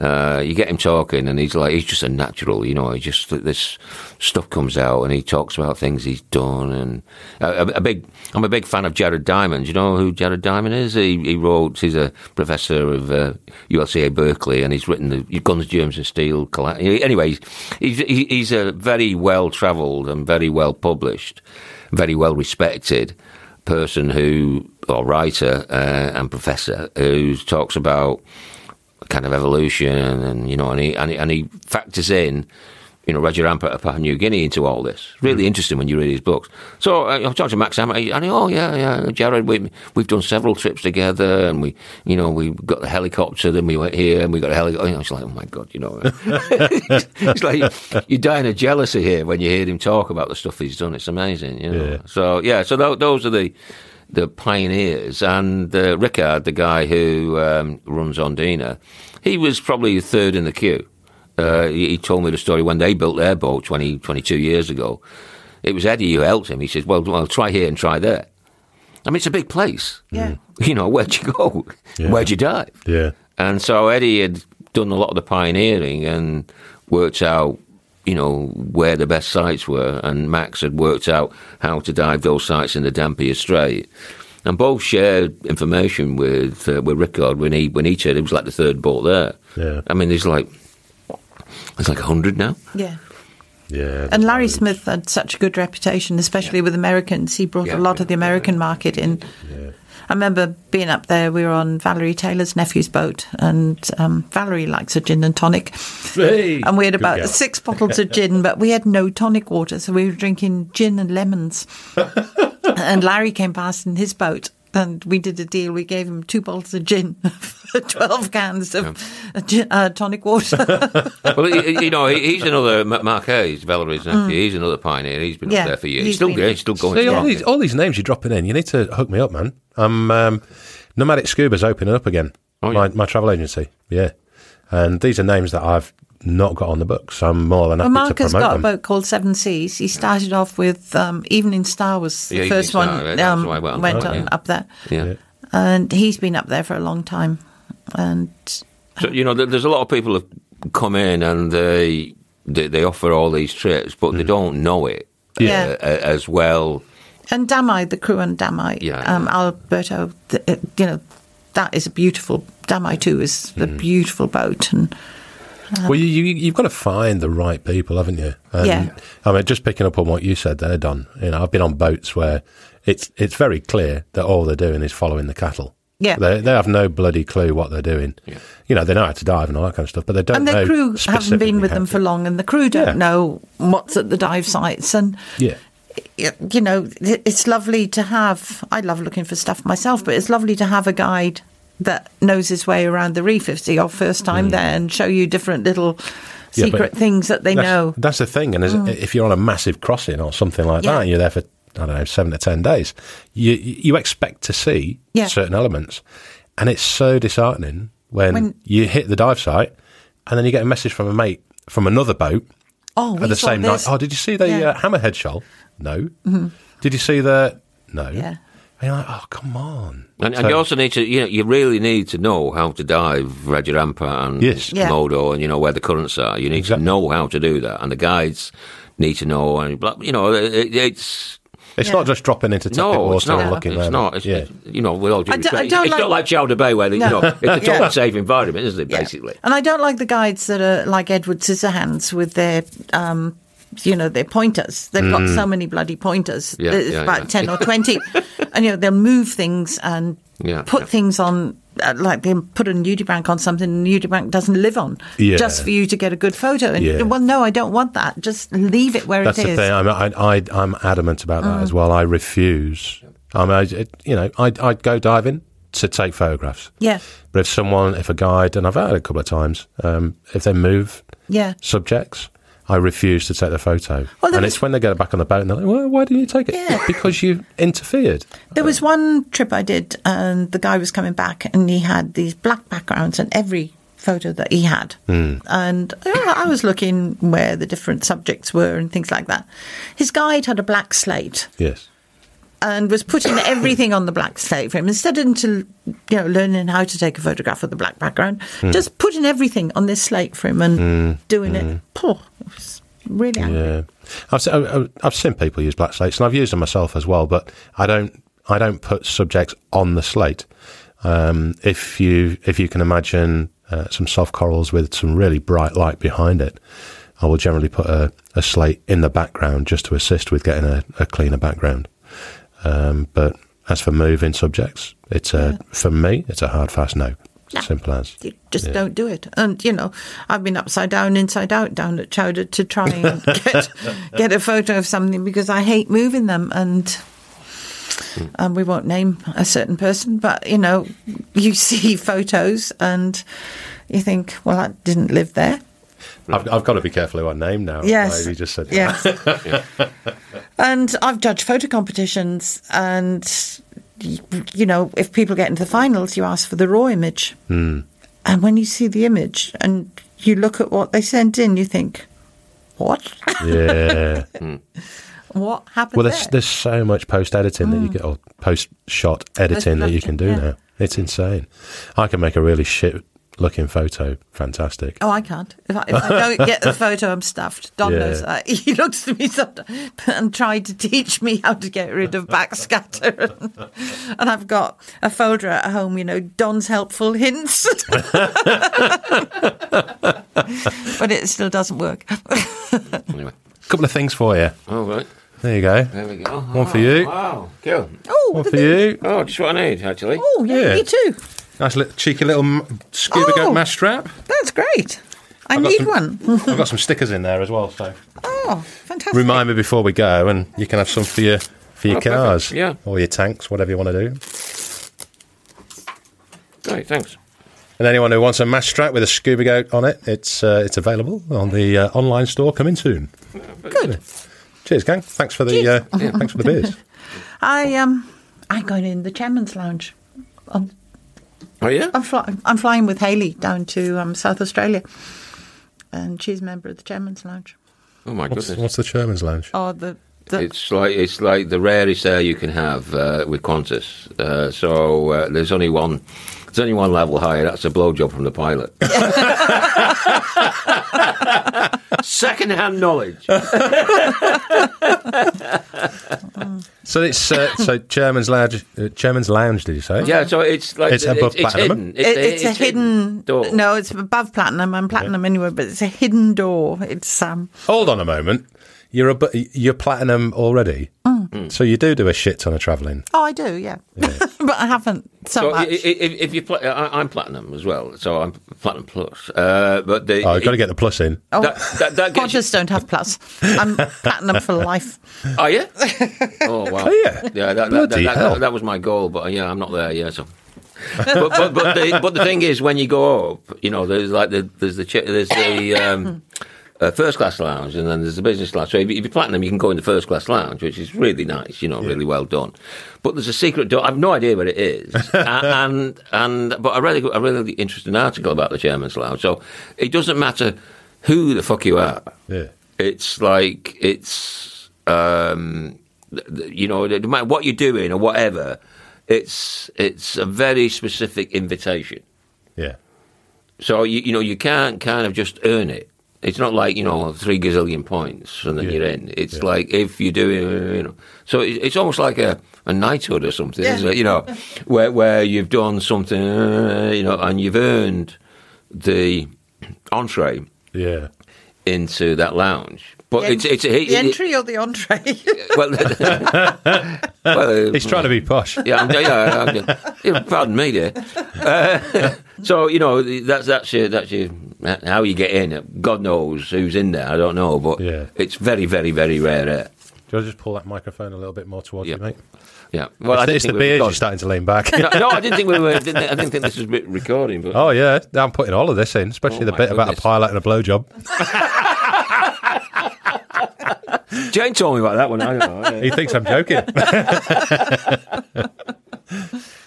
uh, you get him talking, and he's like he's just a natural, you know. He just this stuff comes out, and he talks about things he's done, and a, a big. I'm a big fan of Jared Diamond. You know who Jared Diamond is? He, he wrote. He's a professor of uh, ULCA Berkeley, and he's written the Guns, Germs, and Steel. Anyway, he's he- he's a very well travelled and very well published, very well respected person who or writer uh, and professor who talks about kind of evolution, and you know, and he and he, and he factors in, you know, Raja Ampat of Papua New Guinea into all this. Really interesting when you read his books. So uh, I talked to Max Ammer, and he, oh yeah, yeah, Jared, we, we've done several trips together, and we, you know, we got the helicopter, then we went here, and we got a helicopter. I was like, oh my god, you know, it's like you're dying of jealousy here when you hear him talk about the stuff he's done. It's amazing, you know. Yeah. So yeah, so tho- those are the the pioneers, and uh, Rickard, the guy who um, runs Ondina, he was probably third in the queue. Uh, he, he told me the story when they built their boat 20, 22 years ago. It was Eddie who helped him. He said, "Well, well, try here and try there." I mean, it's a big place. Yeah. You know, where'd you go? Yeah. Where'd you dive? Yeah. And so Eddie had done a lot of the pioneering and worked out, you know, where the best sites were, and Max had worked out how to dive those sites in the Dampier Strait. And both shared information with uh, with Rickard when he when he said it was like the third boat there. Yeah. I mean, there's like there's like hundred now. Yeah. Yeah. And Larry Smith had such a good reputation, especially with Americans. He brought Yeah, a lot yeah, of the American market in. I remember being up there. We were on Valerie Taylor's nephew's boat, and um, Valerie likes a gin and tonic. Hey, And we had about girl. six bottles of gin, but we had no tonic water, so we were drinking gin and lemons. and Larry came past in his boat, and we did a deal. We gave him two bottles of gin for 12 cans of uh, gin, uh, tonic water. well, he- you know, he- he's another Ma- Mark Heighes, Valerie's nephew. He's another pioneer. He's been Mm. Yeah, up there for years. he's He's still been- going. He's still going. See, all these, all these names you're dropping in, you need to hook me up, man. Um, um, Nomadic Scuba's opening up again. Oh, my, yeah. my travel agency, yeah. And these are names that I've not got on the books. I'm more than happy Well, happy Mark to has got them. a boat called Seven Seas. He started off with um, Evening Star was the Yeah, first Star, one right, um, went on went that, on yeah. up there, yeah. and he's been up there for a long time. And So you know, there's a lot of people have come in and they they, they offer all these trips, but they don't know it Yeah. uh, as well. and Damai, the crew on Damai, Yeah. um, Alberto, th- uh, you know, that is a beautiful. Damai too is a Mm. beautiful boat, and Well, you, you, you've got to find the right people, haven't you? And, Yeah. I mean, just picking up on what you said there, Don. You know, I've been on boats where it's it's very clear that all they're doing is following the cattle. Yeah. they they have no bloody clue what they're doing. Yeah. You know, they know how to dive and all that kind of stuff, but they don't. and know the crew haven't been with them to. for long, and the crew don't Yeah. know what's at the dive sites, and Yeah, you know, it's lovely to have. I love looking for stuff myself, but it's lovely to have a guide that knows his way around the reef if it's your first time there and show you different little Mm. Yeah, secret things that they that's, know. That's the thing, and is, if you're on a massive crossing or something like Yeah. that, and you're there for I don't know seven to ten days, you you expect to see Yeah. certain elements, and it's so disheartening when, When- you hit the dive site, and then you get a message from a mate from another boat Oh, we at the same this. night. Oh, did you see the. Mm-hmm. uh, hammerhead shoal? No. Did you see the? No. Yeah. And you're like, oh, come on. And, and you also need to, you know, you really need to know how to dive Raja Ampat and Yes. Yeah. Modo and, you know, where the currents are. You need Exactly. to know how to do that. And the guides need to know. And, you know, it, it's. It's Yeah. not just dropping into tepid No, water it's not. and looking It's there. not. It's, yeah. it's- you know, with all due I don't- I respect, don't it's like- not like Chowder Bay where, they, No. you know, it's a Yeah. totally safe environment, isn't it, Yeah. basically? And I don't like the guides that are like Edward Scissorhands with their, um, you know, their pointers. They've got so many bloody pointers. Yeah, There's yeah, about yeah. 10 or 20. and, you know, they'll move things and put things on uh, like they put a nudibranch on something nudie doesn't live on just for you to get a good photo. And well, no, I don't want that. Just leave it where That's it the is. thing. I'm, I, I, I'm adamant about that Mm. as well. I refuse. I mean, I, it- you know, I'd, I'd go diving to take photographs. Yeah, But if someone, if a guide, and I've had it a couple of times, um, if they move yeah. subjects, I refuse to take the photo. Well, and was- it's when they get back on the boat and they're like, well, why didn't you take it? Yeah. Because you interfered. There was one trip I did, and the guy was coming back, and he had these black backgrounds on every photo that he had. Hmm. And uh, I was looking where the different subjects were and things like that. His guide had a black slate Yes. and was putting everything on the black slate for him instead of into, you know learning how to take a photograph with the black background, hmm. just putting everything on this slate for him and hmm. doing it. Poor, it was really angry. Yeah, I've se- I- I've seen people use black slates, and I've used them myself as well. But I don't I don't put subjects on the slate. Um, if you if you can imagine uh, some soft corals with some really bright light behind it, I will generally put a, a slate in the background just to assist with getting a, a cleaner background. Um, but as for moving subjects, it's a for me it's a hard fast no. No. Simple as. You just don't do it. And you know, I've been upside down, inside out, down at Chowder to try and get get a photo of something because I hate moving them. And hmm. and we won't name a certain person, but you know, you see photos and you think, well, I didn't live there. I've, I've got to be careful who I name now. Yes. You just said. Yes. and I've judged photo competitions, and you know, if people get into the finals, you ask for the raw image, Hmm. and when you see the image and you look at what they sent in, you think, what? Yeah. what happened Well, there's there? there's so much post editing that you get, or post shot editing that you can do Post-production, now. It's insane. I can make a really shit looking photo fantastic. Oh, I can't. If I, if I don't get the photo, I'm stuffed. Don Yeah. knows that. He looks at me sometimes and tried to teach me how to get rid of backscatter. and I've got a folder at home, you know, Don's helpful hints. but it still doesn't work. Anyway. A couple of things for you. All right. There you go. There we go. One for you. Wow. Cool. Oh, One look for at you. Oh, just what I need, actually. Oh, yeah, Yeah. me too. Nice little cheeky little scuba Oh. goat mask strap. That's great. I I've need some- one. I've got some stickers in there as well. So Oh, fantastic. remind me before we go, and you can have some for your for your Oh, perfect. cars, Yeah. or your tanks, whatever you want to do. Great, thanks. And anyone who wants a mask strap with a scuba goat on it, it's uh, it's available on the uh, online store coming soon. Good. Cheers, gang. Thanks for the uh, yeah, thanks for the beers. I um, I'm going in the chairman's lounge. I'm, Oh, yeah? I'm, fly- I'm flying with Haley down to um, South Australia, and she's a member of the chairman's lounge. Oh, my What's, goodness. what's the chairman's lounge? Oh, the, the It's like it's like the rarest air you can have uh, with Qantas. Uh, so uh, there's only one. There's only one level higher. That's a blowjob from the pilot. Second-hand knowledge. So it's uh, so chairman's lounge. Uh, chairman's lounge. Did you say? Yeah, so it's like It's above it's platinum? hidden. it, it's, a hidden door. No, it's above platinum. I'm platinum anyway, but it's a hidden door. It's um. Hold on a moment. You're a you're platinum already. Mm. So you do do a shit ton of travelling. Oh, I do, yeah, but I haven't so, So much. if, if you, pla- I, I'm platinum as well, so I'm platinum plus. Uh, but the, Oh, you've got to get the plus in. oh, that, that, that you- Qantas don't have plus. I'm platinum for life. Oh yeah. Oh wow. Oh, yeah. Yeah. That, that, Bloody that, that, that was my goal, but yeah, I'm not there. Yeah. So. but but but the, but the thing is, when you go up, you know, there's like the there's the there's the um, uh, first class lounge, and then there's the business class. So if, if you're platinum, you can go in the first class lounge, which is really nice, you know, really well done. But there's a secret door. I've no idea what it is, and and but I read a a really interesting article about the chairman's lounge. So it doesn't matter who the fuck you are Yeah. it's like it's um, you know no matter what you're doing or whatever it's it's a very specific invitation Yeah. so you you know you can't kind of just earn it it's not like you know three gazillion points and then Yeah. you're in it's Yeah. like if you do it you know so it's almost like a, a knighthood or something Yeah. isn't it? you know where where you've done something uh, you know and you've earned the entree Yeah. Into that lounge. But The, it's it's it, the it- entry or the entree? well, well, He's trying to be posh. yeah, I'm, yeah, I'm, yeah, pardon me, dear. Uh, so you know that's that's your, that's your, how you get in. God knows who's in there. I don't know, but Yeah. it's very, very, very rare. eh? Do you want to just pull that microphone a little bit more towards Yeah. you, mate? Yeah. Well, I it's didn't it's the think we beard were you're starting to lean back. no, no, I didn't think we were. Didn't, I didn't think this was re- recording. But oh, yeah. I'm putting all of this in, especially Oh, the my bit about a pilot and a blowjob. Jane told me about that one. I don't know. He thinks I'm joking.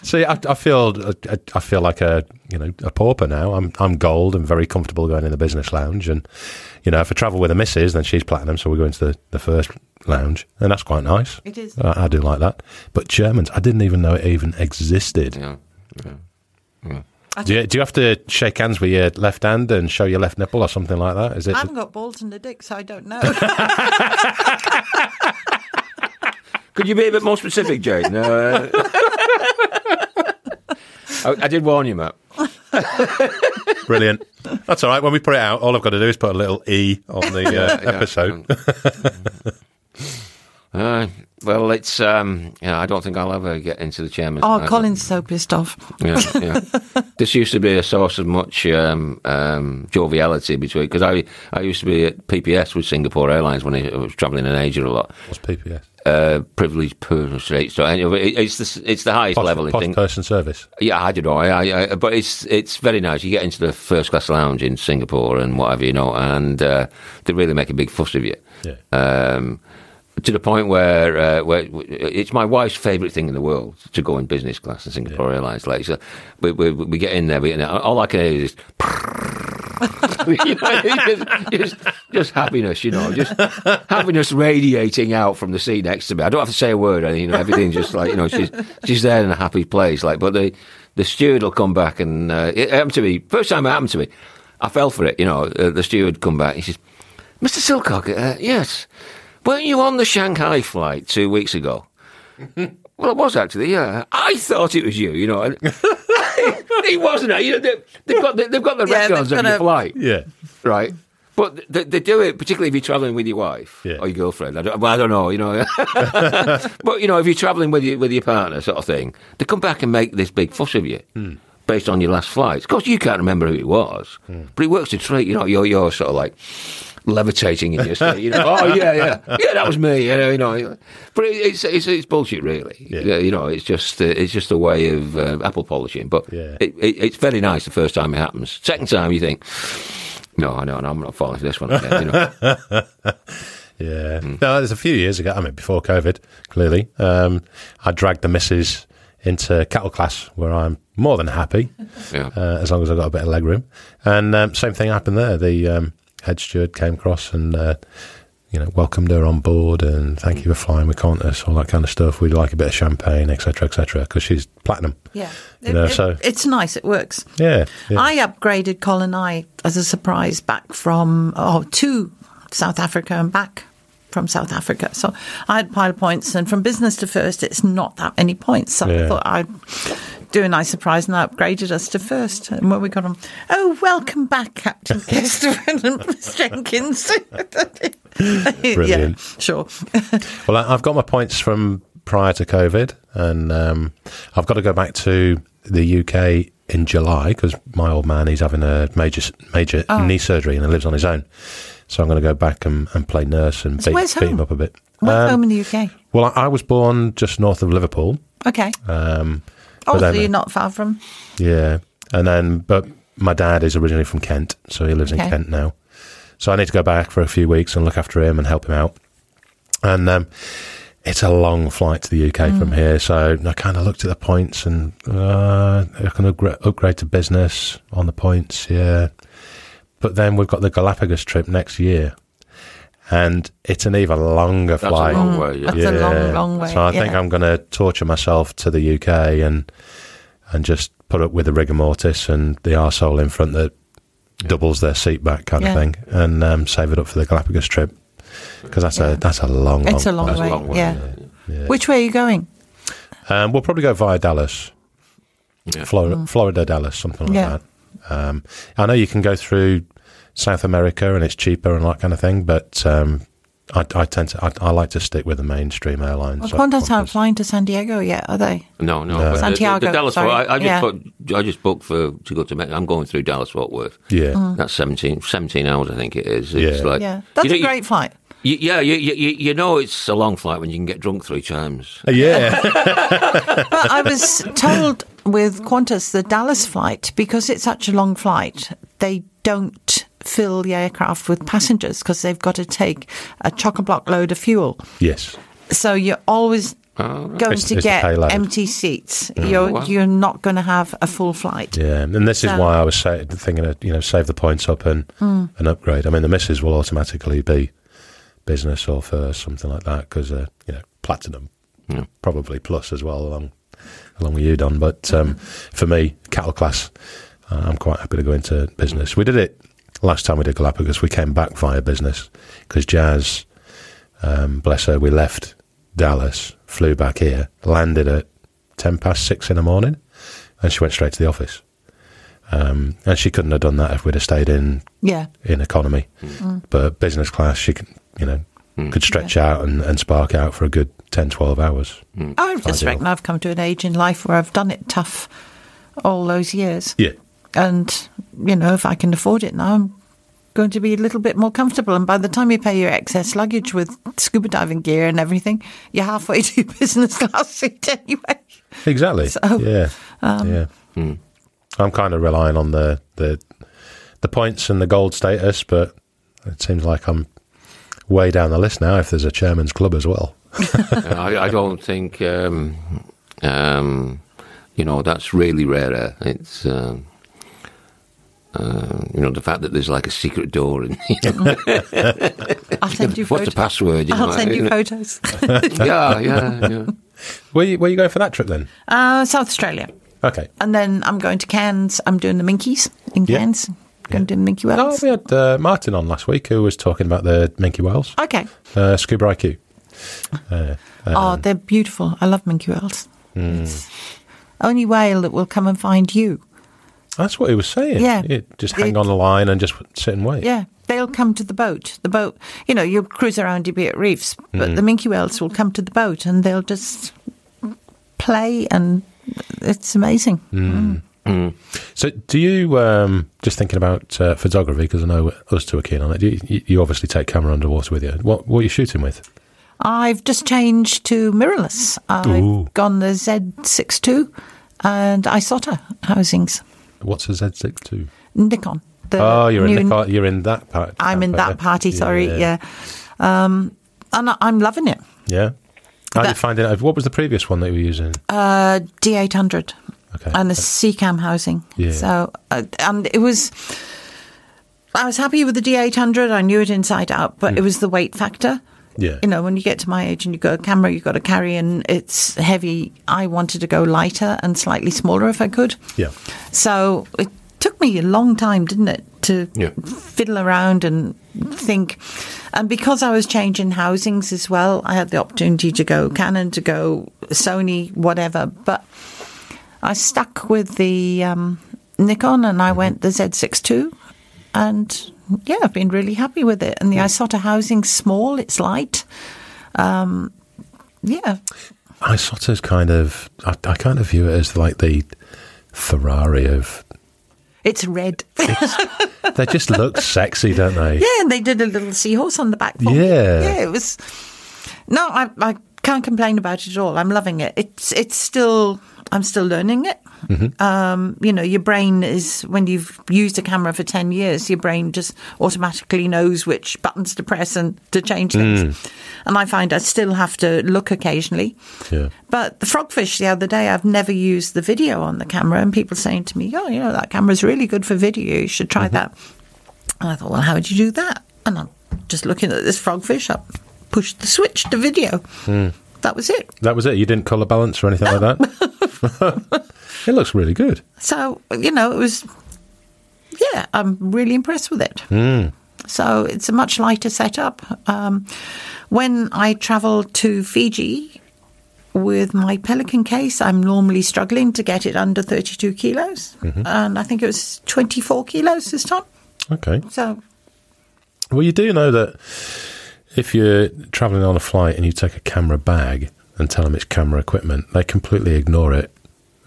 See, I, I feel I, I feel like a you know a pauper now. I'm I'm gold and very comfortable going in the business lounge, and you know if I travel with a missus, then she's platinum, so we go into the, the first lounge, and that's quite nice. It is. I, I do like that. But chairman's, I didn't even know it even existed. Yeah. Do you, do you have to shake hands with your left hand and show your left nipple or something like that? Is it? I haven't got balls in the dick, so I don't know. Could you be a bit more specific, Jane? Uh, I, I did warn you, Matt. Brilliant. That's all right. When we put it out, all I've got to do is put a little E on the uh, Yeah, episode. Uh, well, it's um, yeah. I don't think I'll ever get into the chairman. oh, Colin's so pissed off. Yeah, yeah. this used to be a source of much um, um, joviality between because I I used to be at PPS with Singapore Airlines when I was travelling in Asia a lot. What's PPS? Uh, privileged person. So anyway, it- it's the it's the highest Posh, level. I think. person service. Yeah, I don't know. I, I, I, but it's it's very nice. You get into the first class lounge in Singapore and whatever you know, and uh, they really make a big fuss of you. Yeah. Um, to the point where uh, where it's my wife's favourite thing in the world to go in business class in Singapore Airlines. Like, so we, we, we get in there, we, and all I can hear is. you know, just, just, just happiness, you know, just happiness radiating out from the seat next to me. I don't have to say a word, and you know, everything's just like you know, she's she's there in a happy place. Like, but the the steward will come back, and uh, it happened to me first time it happened to me. I fell for it, you know. Uh, the steward come back. He says, "Mr. Silcock, uh, yes, weren't you on the Shanghai flight two weeks ago?" Well, it was actually, yeah. I thought it was you, you know. and- he wasn't. You know, they, they've got the, they've got the Yeah, records they've of got your flight, Yeah. right? But they, they do it particularly if you're travelling with your wife Yeah. or your girlfriend. I don't, well, I don't know, you know. but you know, if you're travelling with your with your partner, sort of thing, they come back and make this big fuss of you. Hmm. Based on your last flight, of course, you can't remember who it was, hmm. but it works to treat. You know, you're you're sort of like levitating in your seat. You know, oh yeah, yeah, yeah, that was me. You know, you know. But it, it's, it's it's bullshit, really. Yeah. You know, it's just uh, it's just a way of uh, apple polishing. But Yeah. it, it, it's very nice the first time it happens. Second time, you think, no, I know, no, I'm not falling for this one again. You know. Yeah. No, there's a few years ago, I mean, before COVID, clearly, um, I dragged the missus into cattle class where I'm more than happy, Yeah. uh, as long as I've got a bit of leg room. And um, same thing happened there. The um, head steward came across and, uh, you know, welcomed her on board and thank you for flying with Qantas, all that kind of stuff. We'd like a bit of champagne, etc., etc., because she's platinum. Yeah. You know, so- it's nice. It works. Yeah. yeah. I upgraded Colin I as a surprise back from oh to South Africa and back from South Africa. So I had pilot points, and from business to first, it's not that many points. So Yeah. I thought I'd do a nice surprise, and I upgraded us to first. And when we got on, oh, welcome back, Captain Kester and Miss Jenkins. yeah, Brilliant. sure. Well, I've got my points from prior to COVID, and um, I've got to go back to the UK in July because my old man he's having a major major Oh. knee surgery and he lives on his own. So I'm going to go back and, and play nurse and So beat, beat him up a bit. Where's Um, home in the UK? well, I, I was born just north of Liverpool. Okay. Um, oh, so you're not far from. yeah, and then but my dad is originally from Kent, so he lives in Kent now. So I need to go back for a few weeks and look after him and help him out. And um, it's a long flight to the UK Mm. from here, so I kind of looked at the points and uh, I can upgrade, upgrade to business on the points, yeah. But then we've got the Galapagos trip next year, and it's an even longer That's a flight. long way. Yeah. That's a long, long way, So I think yeah. I'm going to torture myself to the UK and and just put up with the rigor mortis and the arsehole in front that doubles their seat back kind Yeah. of thing, and um, save it up for the Galapagos trip because that's Yeah. a that's a long, It's a long. long a way. long way, yeah. Yeah. Which way are you going? Um, we'll probably go via Dallas, Yeah. Florida, Florida Dallas, something like Mm. Yeah. that. Um, I know you can go through South America and it's cheaper and that kind of thing. But um, I, I tend to I, I like to stick with the mainstream airlines. Well, Qantas aren't flying to San Diego yet, are they? No, no. No. but the- the- The, Dallas sorry. I, I, just yeah. put, I just booked for to go to. I'm going through Dallas Fort Worth. Yeah, Mm. That's 17, 17 hours, I think it is. It's Yeah. like Yeah, that's you know, a great flight. You, yeah, you, you, you you know it's a long flight when you can get drunk three times. yeah. But I was told with Qantas, the Dallas flight, because it's such a long flight, they don't fill the aircraft with passengers because they've got to take a chock a block load of fuel. yes. So you're always Oh, right. going It's- to it's get empty seats. You're wow. you're not going to have a full flight. Yeah, and this is So- why I was say, thinking of you know save the points up and and upgrade. I mean, the misses will automatically be business or first, something like that, because uh, you know platinum, Yeah. probably plus as well along along with you, Don. But um, for me, cattle class, uh, I'm quite happy to go into business. We did it last time we did Galapagos. We came back via business because Jazz, um, bless her, we left Dallas, flew back here, landed at ten past six in the morning, and she went straight to the office. Um, and she couldn't have done that if we'd have stayed in Yeah. in economy. But business class, she can, you know, could stretch out and, and spark out for a good 10, 12 hours. I just Ideal. reckon I've come to an age in life where I've done it tough all those years. Yeah. And, you know, if I can afford it now, I'm going to be a little bit more comfortable. And by the time you pay your excess luggage with scuba diving gear and everything, you're halfway to business class seat anyway. Exactly. So, yeah. yeah. I'm kind of relying on the, the the points and the gold status, but it seems like I'm way down the list now if there's a chairman's club as well. I, I don't think, um, um, you know, that's really rare. It's, um, uh, you know, the fact that there's like a secret door and you know, I'll send you what's the password? You I'll send you like, photos. yeah, yeah, yeah. Where you, where you going for that trip then? uh, South Australia. Okay. And then I'm going to Cairns. I'm doing the Minkies in Yeah. Cairns. Going to do the Minke Oh, Whales. we had uh, Martin on last week who was talking about the Minke Whales, Okay. uh, Scuba IQ. Uh, oh, they're beautiful. I love Minke Whales. Hmm. It's only whale that will come and find you. That's what he was saying. Yeah. just hang It- on the line and just sit and wait. Yeah, they'll come to the boat. The boat, you know, you'll cruise around Beat reefs, but Hmm. the minke whales will come to the boat and they'll just play, and it's amazing. Hmm. So, do you um, just thinking about uh, photography? Because I know us two are keen on it. You, you, you obviously take camera underwater with you. What what are you shooting with? I've just changed to mirrorless. I've Ooh. gone the Z6 II and Isotta housings, What's a Z6 Nikon. The Oh, you're in the part, you're in that part. I'm in that party. Sorry, yeah. Um, and I- I'm loving it. yeah. How do you That- find it? What was the previous one that you were using? Uh, D800 Okay. and a Seacam housing. Yeah. So, uh, and it was. I was happy with the D800. I knew it inside out, but it was the weight factor. Yeah. You know, when you get to my age and you've got a camera you've got to carry and it's heavy, I wanted to go lighter and slightly smaller if I could. Yeah. So it took me a long time, didn't it, to Yeah. fiddle around and think. And because I was changing housings as well, I had the opportunity to go Canon, to go Sony, whatever. But I stuck with the um, Nikon and I went the Z6 II. And yeah, I've been really happy with it. And the Isotta housing's small, it's light. Um, yeah, Isotta's kind of, I, I kind of view it as like the Ferrari of. it's red. They just look sexy, don't they? Yeah, and they did a little seahorse on the back. For me. Yeah. yeah, it was. No, I, I can't complain about it at all. I'm loving it. It's it's still I'm still learning it. Mm-hmm. Um, you know, your brain is when you've used a camera for ten years, your brain just automatically knows which buttons to press and to change things. Mm. And I find I still have to look occasionally. Yeah. But the frogfish the other day, I've never used the video on the camera, and people saying to me, "Oh, you know that camera's really good for video. You should try that." And I thought, "Well, how would you do that?" And I'm just looking at this frogfish. I pushed the switch to video. That was it. That was it. You didn't colour balance or anything like that? it looks really good. So you know, it was. Yeah, I'm really impressed with it. So it's a much lighter setup. Um, when I travel to Fiji with my Pelican case, I'm normally struggling to get it under 32 kilos, and I think it was 24 kilos this time. Okay. So Well, you do know that if you're traveling on a flight and you take a camera bag and tell them it's camera equipment, they completely ignore it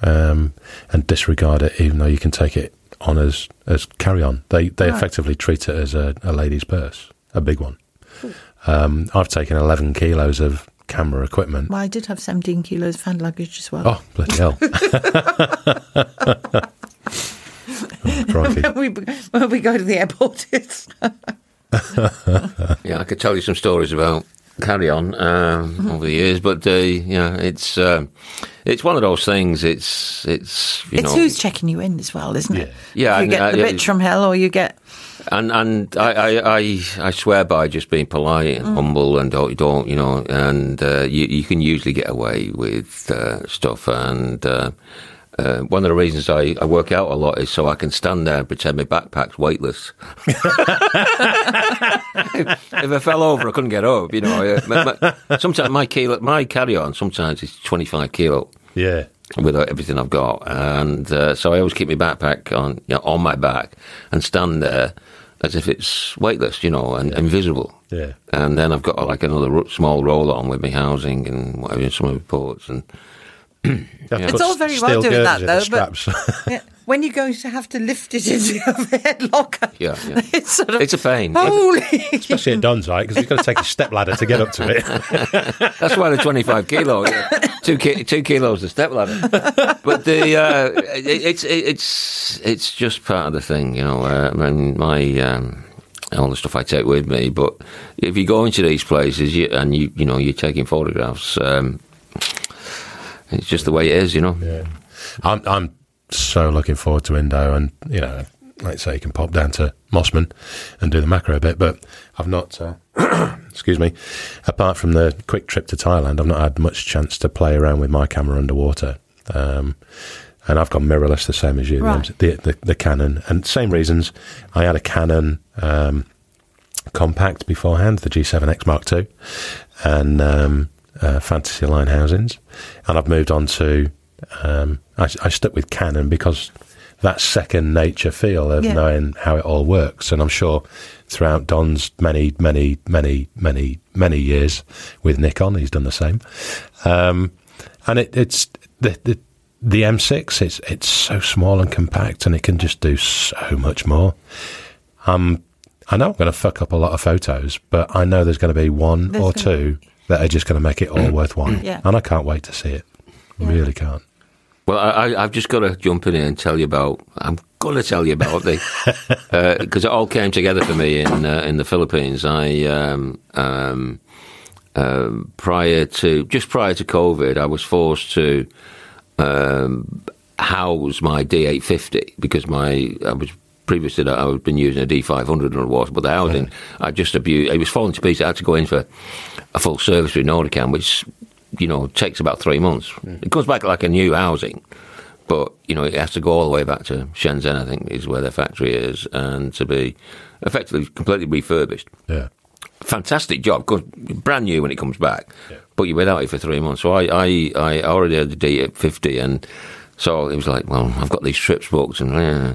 um, and disregard it, even though you can take it on as, as carry on. They they Right. effectively treat it as a, a lady's purse, a big one. Um, I've taken 11 kilos of camera equipment. well, I did have 17 kilos of hand luggage as well. Oh, bloody hell. oh, when, we, when we go to the airport, it's Yeah, I could tell you some stories about carry on um, over the years, but uh, yeah, it's um, it's one of those things. It's it's you it's know, who's checking you in as well, isn't it? Yeah, you and, get uh, the yeah, bitch from hell, or you get and and I, I, I, I swear by just being polite and humble and don't don't you know and uh, you you can usually get away with uh, stuff and. Uh, one of the reasons I, I work out a lot is so I can stand there and pretend my backpack's weightless. if I fell over, I couldn't get up. You know, my, my, sometimes my kilo, my carry on sometimes is twenty five kilo Yeah. with everything I've got, and uh, so I always keep my backpack on you know, on my back and stand there as if it's weightless, you know, and invisible. Yeah. And then I've got like another small roll on with my housing and whatever, some reports and It's all very well doing that, though, but- yeah, when you're going to have to lift it into your overhead locker. Yeah, yeah. It's sort of It's a pain. Holy! Especially at Don's, right? Because you've got to take a step ladder to get up to it. That's why the 25 kilo, yeah. two, ki- two kilos a step ladder. But the uh, it, it's it, it's it's just part of the thing, you know. Uh, I mean, my um, all the stuff I take with me. But if you go into these places you, and you you know you're taking photographs, um, it's just the way it is, you know. Yeah. I'm, I'm so looking forward to Indo, and you know, like I say, you can pop down to Mosman and do the macro a bit, but I've not. Uh, excuse me. Apart from the quick trip to Thailand, I've not had much chance to play around with my camera underwater. Um, and I've got mirrorless, the same as you, the Right. the, the, the Canon, and same reasons. I had a Canon um, compact beforehand, the G7X Mark II, and um, uh, Fantasea Line housings, and I've moved on to. Um, I, I stuck with Canon because that second nature feel of Yeah. knowing how it all works, and I'm sure throughout Don's many, many, many, many, many years with Nikon, he's done the same. Um, and it, it's the, the the M6. It's it's so small and compact, and it can just do so much more. Um, I know I'm going to fuck up a lot of photos, but I know there's going to be one There's or two that are just going to make it all worthwhile. Yeah. And I can't wait to see it. Yeah. Really can't. Well, I, I, I've just got to jump in here and tell you about. I'm going to tell you about the because it all came together for me in uh, in the Philippines. I um, um, um, prior to just prior to COVID, I was forced to um, house my D850 because my I was previous to that I had been using a D500 underwater, but the housing I just abused. It was falling to pieces. I had to go in for a full service with Nauticam, which you know takes about three months. It goes back like a new housing. But you know, it has to go all the way back to Shenzhen, I think, is where their factory is, and to be effectively completely refurbished Yeah. fantastic job, brand new when it comes back. But you're without it for three months. So I, I, I already had the D850, and so it was like, well, I've got these trips booked, and uh,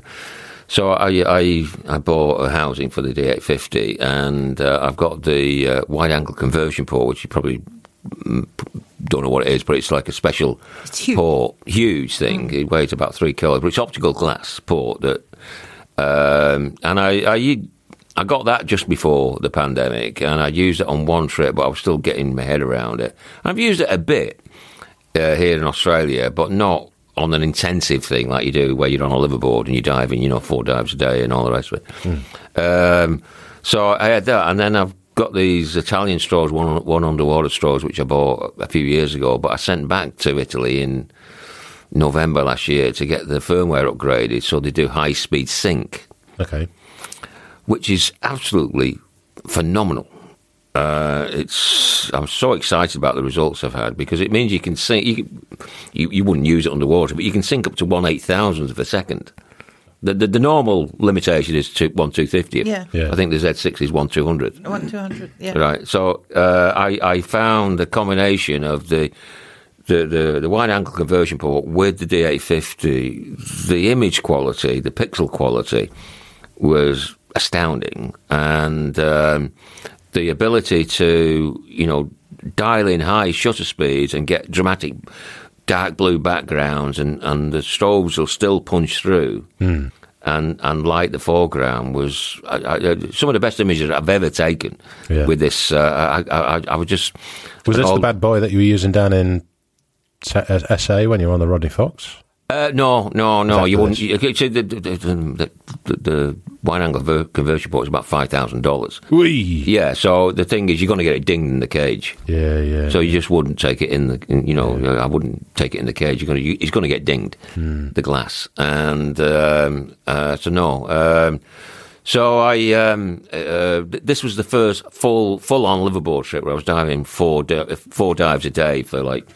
so I, I, I bought a housing for the D850, and uh, I've got the uh, wide angle conversion port, which you probably mm, don't know what it is, but it's like a special huge. port, huge thing. It weighs about three kilos, but it's optical glass port that um, and I, I I got that just before the pandemic, and I used it on one trip, but I was still getting my head around it. I've used it a bit uh, here in Australia, but not on an intensive thing like you do, where you're on a liveaboard and you're diving, you know, four dives a day and all the rest of it. Um, so I had that, and then I've got these Italian strobes, one one underwater strobes, which I bought a few years ago, but I sent back to Italy in November last year to get the firmware upgraded, so they do high speed sync Okay. which is absolutely phenomenal. Uh, it's I'm so excited about the results I've had because it means you can sync. You, can- you, you wouldn't use it underwater, but you can sync up to one eight thousandth of a second. The, the the normal limitation is two, one two fiftieth. Yeah. Yeah. I think the Z6 is one two hundred. One two hundred. Yeah. Right. So uh, I I found the combination of the the, the, the wide angle conversion port with the D850, the image quality, the pixel quality was astounding, and um, the ability to you know dial in high shutter speeds and get dramatic dark blue backgrounds, and, and the strobes will still punch through. And, and light the foreground was I, I, some of the best images I've ever taken Yeah. with this. Uh, I, I, I was just Was this all- the bad boy that you were using down in Sa- uh, SA when you were on the Rodney Fox? Uh, no, no, no. You wouldn't. You, so the, the, the, the, wide angle ver- conversion port is about five thousand dollars. Wee. Yeah. So the thing is, you're going to get it dinged in the cage. Yeah, yeah. So you just wouldn't take it in the. In, you know, I wouldn't take it in the cage. You're going to. It's going to get dinged, Hmm. the glass, and um, uh, so no. Um, so I. Um, uh, this was the first full full on liveaboard trip where I was diving four di- four dives a day for like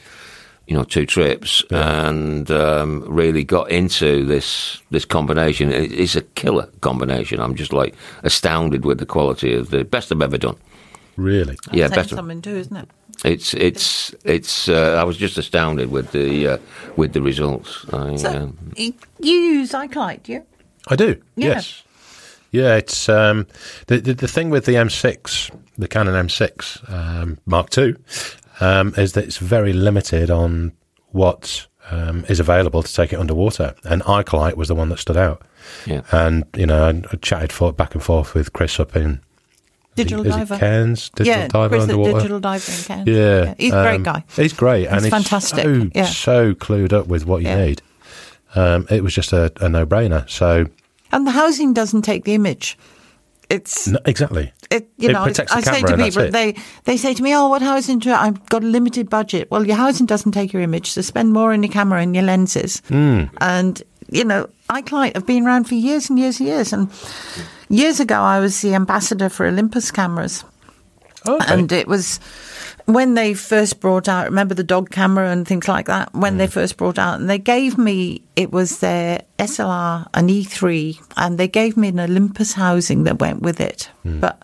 you know, two trips, and um, really got into this this combination. It, it's a killer combination. I'm just like astounded with the quality of the best I've ever done. really? Yeah, Saying best. Something too, isn't it? it's it's it's. Uh, I was just astounded with the uh, with the results. I, So um, you use Ikelite, do you? I do. Yeah. Yes. Yeah, it's um, the, the the thing with the M6, the Canon M6 um, Mark II, um, is that it's very limited on what um, is available to take it underwater. And Ikelite was the one that stood out. yeah. And you know, I, I chatted for, back and forth with Chris up in Digital is Diver. it Cairns, Digital yeah, Diver Chris at underwater. Digital Diver in Cairns. Yeah, he's a great um, guy. He's great, and He's he's fantastic, So, yeah. so clued up with what you Yeah. need. Um, it was just a, a no-brainer. So, And the housing doesn't take the image. It's no, exactly. it, you It know, the I say to people, they they say to me, "Oh, what housing do I, I've got a limited budget." Well, your housing doesn't take your image, so spend more on your camera and your lenses. Hmm. And you know, Ikelite have been around for years and years and years. And years ago, I was the ambassador for Olympus cameras, Okay. and it was when they first brought out. Remember the dog camera and things like that. When Mm. they first brought out, and they gave me it was their SLR, an E3, and they gave me an Olympus housing that went with it, Mm. but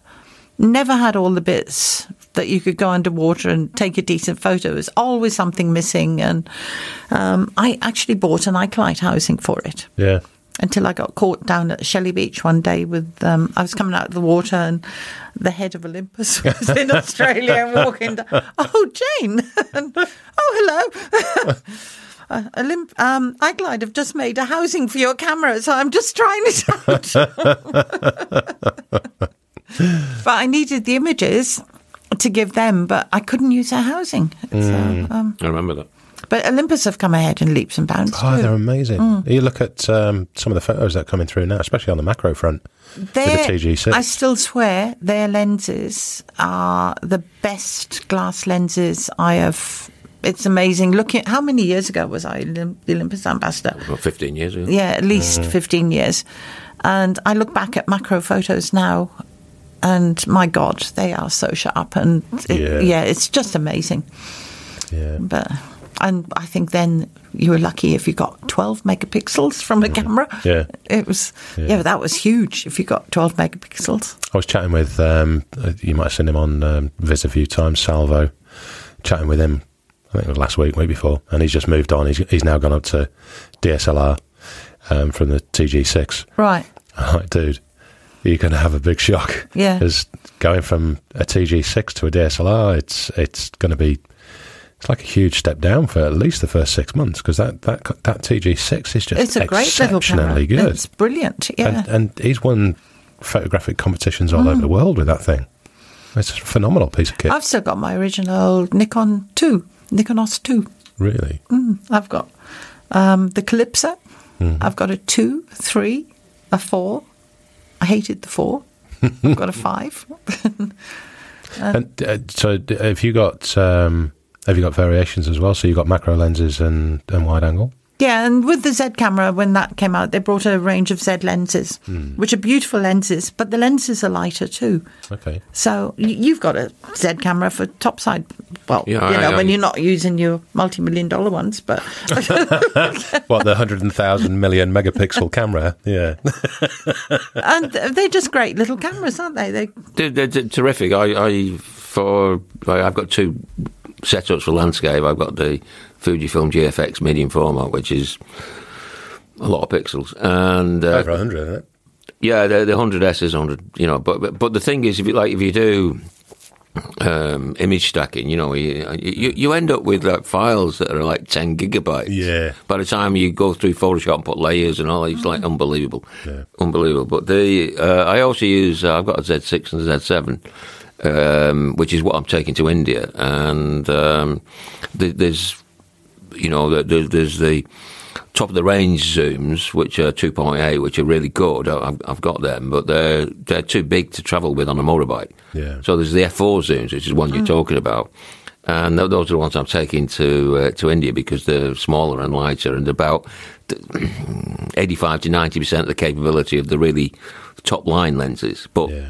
never had all the bits that you could go underwater and take a decent photo. There's always something missing, and um, I actually bought an Ikelite housing for it yeah. Until I got caught down at Shelley Beach one day with um, I was coming out of the water and the head of Olympus was in Australia and walking down. Oh, Jane! And, oh, hello. Uh, Olymp- um, have just made a housing for your camera, so I'm just trying it out. but I needed the images to give them, but I couldn't use their housing. So, um, I remember that. But Olympus have come ahead in leaps and bounds. Oh, too. they're amazing. You look at um, some of the photos that are coming through now, especially on the macro front. Their- with the TG6. I still swear their lenses are the best glass lenses I have. It's amazing. Looking, how many years ago was I the Olympus ambassador? Well, Fifteen years ago. Yeah, at least 15 years. And I look back at macro photos now, and my God, they are so sharp. And it- Yeah. yeah, it's just amazing. Yeah. But and I think then you were lucky if you got 12 megapixels from a camera. Yeah. It was, Yeah. yeah, that was huge if you got 12 megapixels. I was chatting with, um, uh, you might have seen him on um, Viz a few times, Salvo, chatting with him, I think it was last week, week before, and he's just moved on. He's, he's now gone up to DSLR um, from the TG6. Right. I'm like, dude, you're going to have a big shock. Yeah. Because going from a TG6 to a DSLR, it's it's going to be it's like a huge step down for at least the first six months because that, that that TG6 is just It's a great little camera. exceptionally good. It's brilliant. Yeah. And, and he's won photographic competitions all Mm. over the world with that thing. It's a phenomenal piece of kit, I've still got my original Nikon 2, Nikonos 2. really. I've got um, the Calypso. Mm-hmm. I've got a 2, 3, a 4. I hated the 4. I've got a 5. and uh, so, have you got um, have you got variations as well? So you've got macro lenses and, and wide angle. Yeah, and with the Z camera, when that came out, they brought a range of Z lenses, Hmm. which are beautiful lenses, but the lenses are lighter too. Okay. So you've got a Z camera for topside. Well, Yeah, you know, I- when I- you're not using your multi-million dollar ones, but What the hundred and thousand million megapixel camera? Yeah. and they're just great little cameras, aren't they? They They're, they're, they're terrific. I, I for I've got two setups for landscape. I've got the Fujifilm GFX medium format, which is a lot of pixels, and uh, Over hundred, isn't it? Yeah, the the hundred S is hundred. You know, but, but but the thing is, if you like, if you do um, image stacking, you know, you, you you end up with like files that are like ten gigabytes. Yeah. By the time you go through Photoshop and put layers and all, it's like unbelievable, Yeah. unbelievable. But the uh, I also use uh, I've got a Z6 and a Z7. Um, which is what I'm taking to India, and um, th- there's, you know, the- the- there's the top of the range zooms, which are 2.8, which are really good. I- I've, I've got them, but they're they're too big to travel with on a motorbike. Yeah. So there's the F4 zooms, which is one you're talking about, and th- those are the ones I'm taking to uh, to India because they're smaller and lighter and about 85 to 90 percent of the capability of the really top line lenses. But Yeah.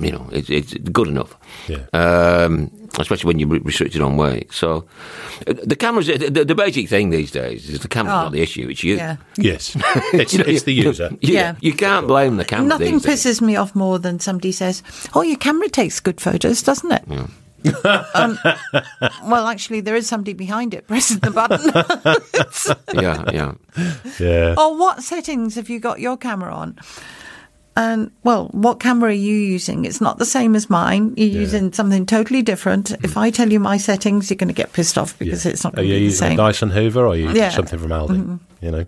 You know, it's, it's good enough. Yeah. Um, especially when you're restricted on weight. So, uh, the cameras. The, the, the basic thing these days is the camera's Oh. not the issue; it's you. Yeah. Yes, it's, it's the user. You, Yeah. you can't blame the camera. Nothing these days. pisses me off more than somebody says, "Oh, your camera takes good photos, doesn't it?" um, well, actually, there is somebody behind it pressing the button. Yeah, yeah. Yeah. oh, what settings have you got your camera on? And well, what camera are you using? It's not the same as mine. You're using something totally different. If I tell you my settings, you're going to get pissed off because it's not Are you to be the using a same. Dyson Hoover or are you using Yeah. Something from Aldi? You know,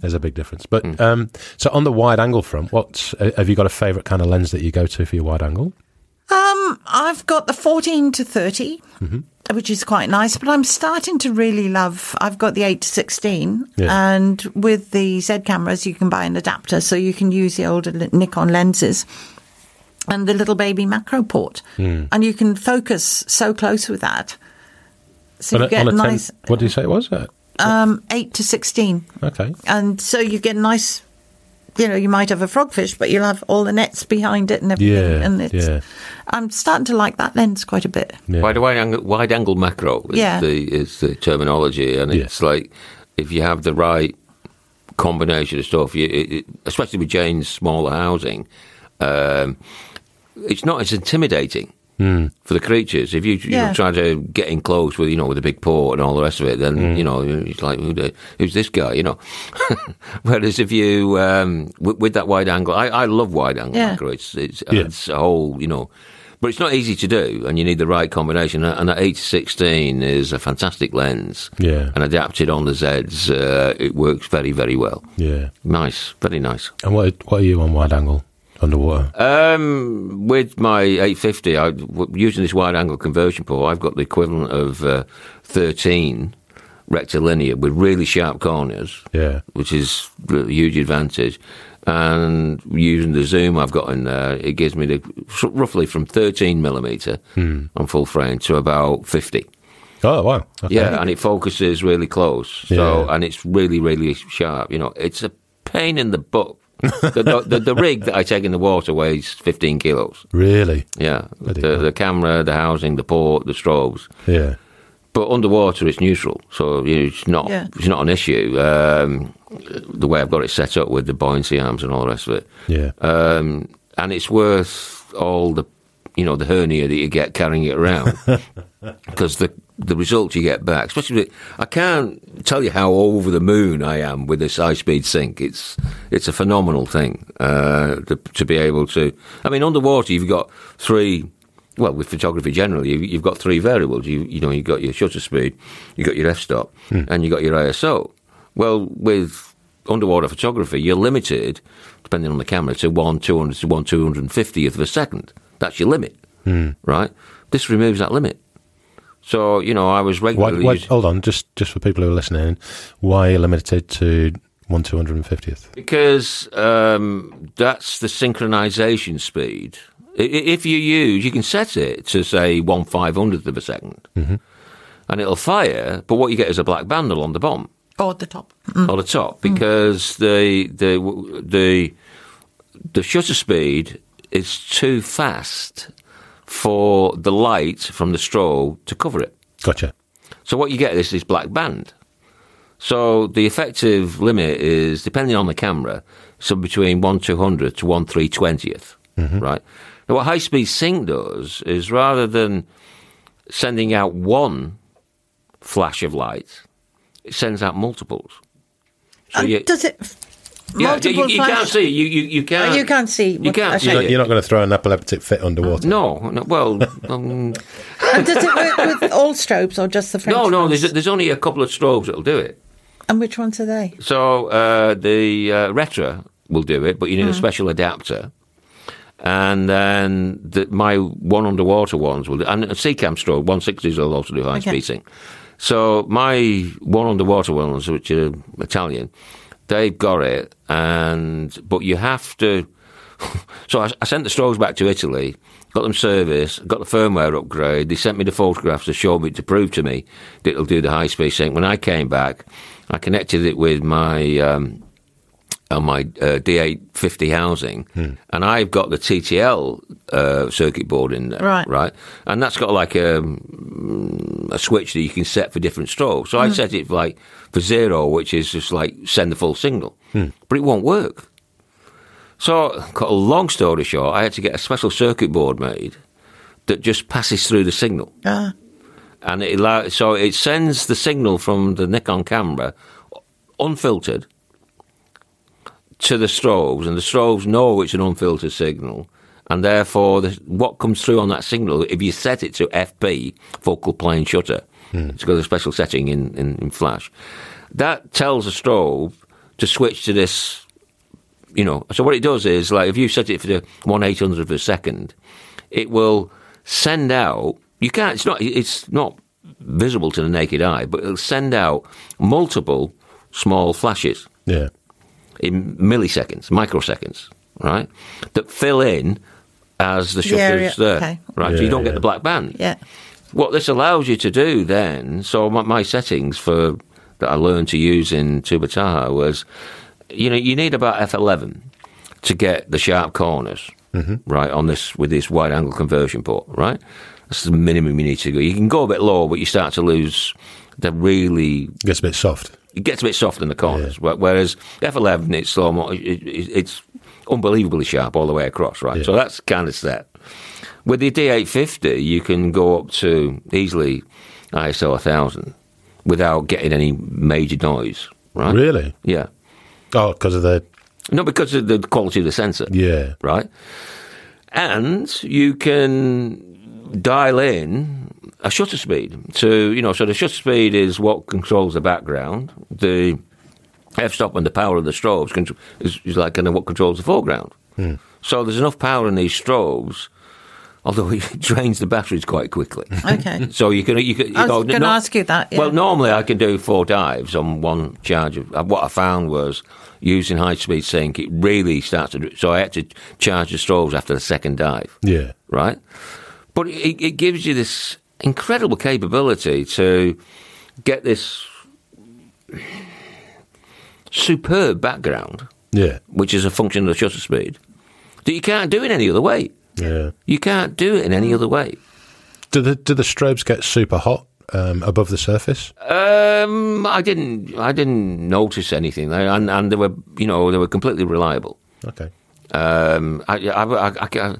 there's a big difference. But um, so on the wide angle front, what uh, have you got a favourite kind of lens that you go to for your wide angle? Um, I've got the 14 to 30, Mm-hmm. Which is quite nice, but I'm starting to really love. I've got the 8 to 16, Yeah. and with the Z cameras, you can buy an adapter so you can use the older Nikon lenses and the little baby macro port, Hmm. and you can focus so close with that. So on you get on a 10 nice what do you say it was? Uh, um, 8 to 16 okay. and so you get nice you know you might have a frogfish but you'll have all the nets behind it and everything Yeah, and it's yeah. i'm starting to like that lens quite a bit Yeah. Wide, wide, angle, wide angle macro is, Yeah. the, is the terminology, and Yeah. it's like if you have the right combination of stuff, you, it, it- especially with Jane's smaller housing, um, it's not as intimidating. For the creatures, if you, you Yeah. try to get in close with you know with a big port and all the rest of it, then you know it's like who the, who's this guy, you know. Whereas if you um, with, with that wide angle, I, I love wide angle Yeah. macro. It's it's, Yeah. it's a whole you know but it's not easy to do, and you need the right combination. And that 8 to 16 is a fantastic lens. Yeah. And adapted on the Zs, uh, it works very, very well. Yeah. Nice, very nice. And what what are you on wide angle underwater? Um, with my 850, I, using this wide angle conversion port, I've got the equivalent of uh, 13 rectilinear with really sharp corners. Yeah. which is a huge advantage. And using the zoom I've got in there, it gives me the roughly from 13 millimeter Hmm. on full frame to about 50. Oh wow. Okay. Yeah, and it focuses really close. So, Yeah. and it's really, really sharp. You know, it's a pain in the butt. The, the, the, the rig that I take in the water weighs 15 kilos. Really? Yeah, the, the camera, the housing, the port, the strobes. Yeah. But underwater, it's neutral, so you know, it's not Yeah. it's not an issue. Um, the way I've got it set up with the buoyancy arms and all the rest of it, Yeah. um, and it's worth all the you know the hernia that you get carrying it around because the the result you get back, especially with, I can't tell you how over the moon I am with this high speed sync. It's it's a phenomenal thing uh, to, to be able to. I mean, underwater you've got three. Well, with photography generally, you- you've got three variables. You you know you've got your shutter speed, you've got your f-stop, and you've got your ISO. Well, with underwater photography, you're limited, depending on the camera, to one two hundred to one two hundred and fiftieth of a second. That's your limit, hmm. right? This removes that limit. So you know, I was Why, regularly. why, using- hold on, just just for people who are listening, why are you limited to one two hundred and fiftieth? Because um, that's the synchronization speed. I- i- If you use, you can set it to say one five hundredth of a 2nd mm-hmm. and it'll fire. But what you get is a black band along the bomb, or at the top mm-hmm. or the top because the the the the shutter speed is too fast for the light from the strobe to cover it. Gotcha. So what you get is this black band. So the effective limit is depending on the camera, so between one two hundred to one three twentieth, mm-hmm. right? Now what high speed sync does is rather than sending out one flash of light, it sends out multiples. So and you, does it Yeah, you, you can't see. You you, you can't. Oh, you can't see You can't okay. see You're not, you're not going to throw an epileptic fit underwater. no, no, well, um, And does it work with all strobes or just the French no, no. ones? There's there's only a couple of strobes that'll do it. And which ones are they? So uh, the uh, Retra will do it, but you need a special adapter. And then the, my one underwater ones will do, and a Seacam strobe, 160s will also do high Okay. speed sync. So my one underwater ones, which are Italian, they've got it, and but you have to. so I, I sent the strobes back to Italy, got them serviced, got the firmware upgrade. They sent me the photographs to show me to prove to me that it'll do the high speed sync. When I came back, I connected it with my. Um, on my uh, D850 housing, and I've got the TTL uh, circuit board in there, Right. Right, and that's got like a, mm, a switch that you can set for different strokes. So I set it like for zero, which is just like send the full signal, but it won't work. So, cut a long story short, I had to get a special circuit board made that just passes through the signal. Ah, and it allows, so it sends the signal from the Nikon camera unfiltered to the strobes, and the strobes know it's an unfiltered signal, and therefore the, what comes through on that signal, if you set it to FP, focal plane shutter, hmm. it's got a special setting in, in, in Flash, that tells the strobe to switch to this. You know, so what it does is like if you set it for the one eight hundredth of a second, it will send out. You can't. It's not. It's not visible to the naked eye, but it'll send out multiple small flashes Yeah. In milliseconds, microseconds, right? That fill in as the shutter's area, there, okay. right? so you don't get the black band. yeah. What this allows you to do then, so my, my settings for that I learned to use in Tubbataha was, you know, you need about f11 to get the sharp corners, mm-hmm. right, on this with this wide angle conversion port, right? That's the minimum you need to go. You can go a bit lower, but you start to lose the really Gets a bit soft. It gets a bit soft in the corners. wh- Whereas F11, it's slow mo- it, it, it's unbelievably sharp all the way across, right? Yeah. So that's kind of set. With the D850, you can go up to easily ISO 1000 without getting any major noise, right? Really? Yeah. Oh, because of the. Not because of the quality of the sensor, Yeah. right? And you can dial in a shutter speed. So, you know, so the shutter speed is what controls the background. The f-stop and the power of the strobes contr- is, is like kind of what controls the foreground. Hmm. So there's enough power in these strobes, although it drains the batteries quite quickly. Okay. So you can, you can. You I was going to ask you that. Yeah. well, normally I can do four dives on one charge. Of, what I found was using high speed sync, it really starts to. So I had to charge the strobes after the second dive, Yeah. right? But it, it gives you this incredible capability to get this superb background, Yeah. which is a function of the shutter speed, that you can't do it any other way. Yeah. You can't do it in any other way. Do the do the strobes get super hot um, above the surface? Um, I didn't. I didn't notice anything, and and they were, you know, they were completely reliable. Okay. Um, I, I, I, I- I-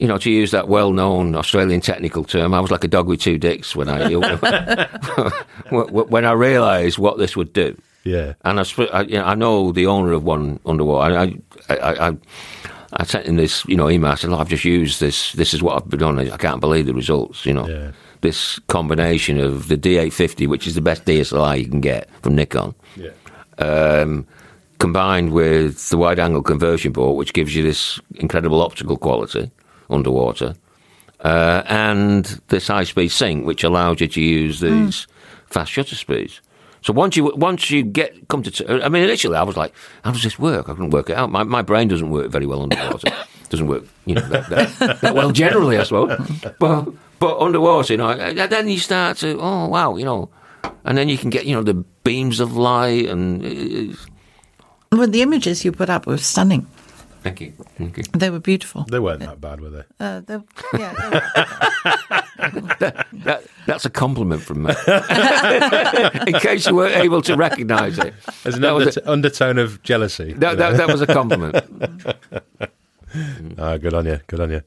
you know, to use that well-known Australian technical term, I was like a dog with two dicks when I when I realised what this would do. Yeah. And I, I, you know, I know the owner of one underwater. I, I, I, I, I sent him this, you know, email. I said, "Look, "I've just used this. This is what I've been on. I can't believe the results." You know, Yeah. this combination of the D850, which is the best DSLR you can get from Nikon, Yeah. um, combined with the wide-angle conversion board, which gives you this incredible optical quality underwater, uh, and this high-speed sync, which allows you to use these fast shutter speeds. So once you once you get come to, t- I mean, initially I was like, how does this work? I couldn't work it out. My my brain doesn't work very well underwater. doesn't work, you know, that, that, that well generally, I suppose. But but underwater, you know, then you start to, oh wow, you know, and then you can get, you know, the beams of light and. uh, well, the images you put up were stunning. Thank you. Thank you. They were beautiful. They weren't that bad, were they? Uh, they, yeah, they were- That, that's a compliment from me. In case you weren't able to recognise it. There's an That was, undert- undertone of jealousy. that, that, that was a compliment. Ah, good on you. Good on you.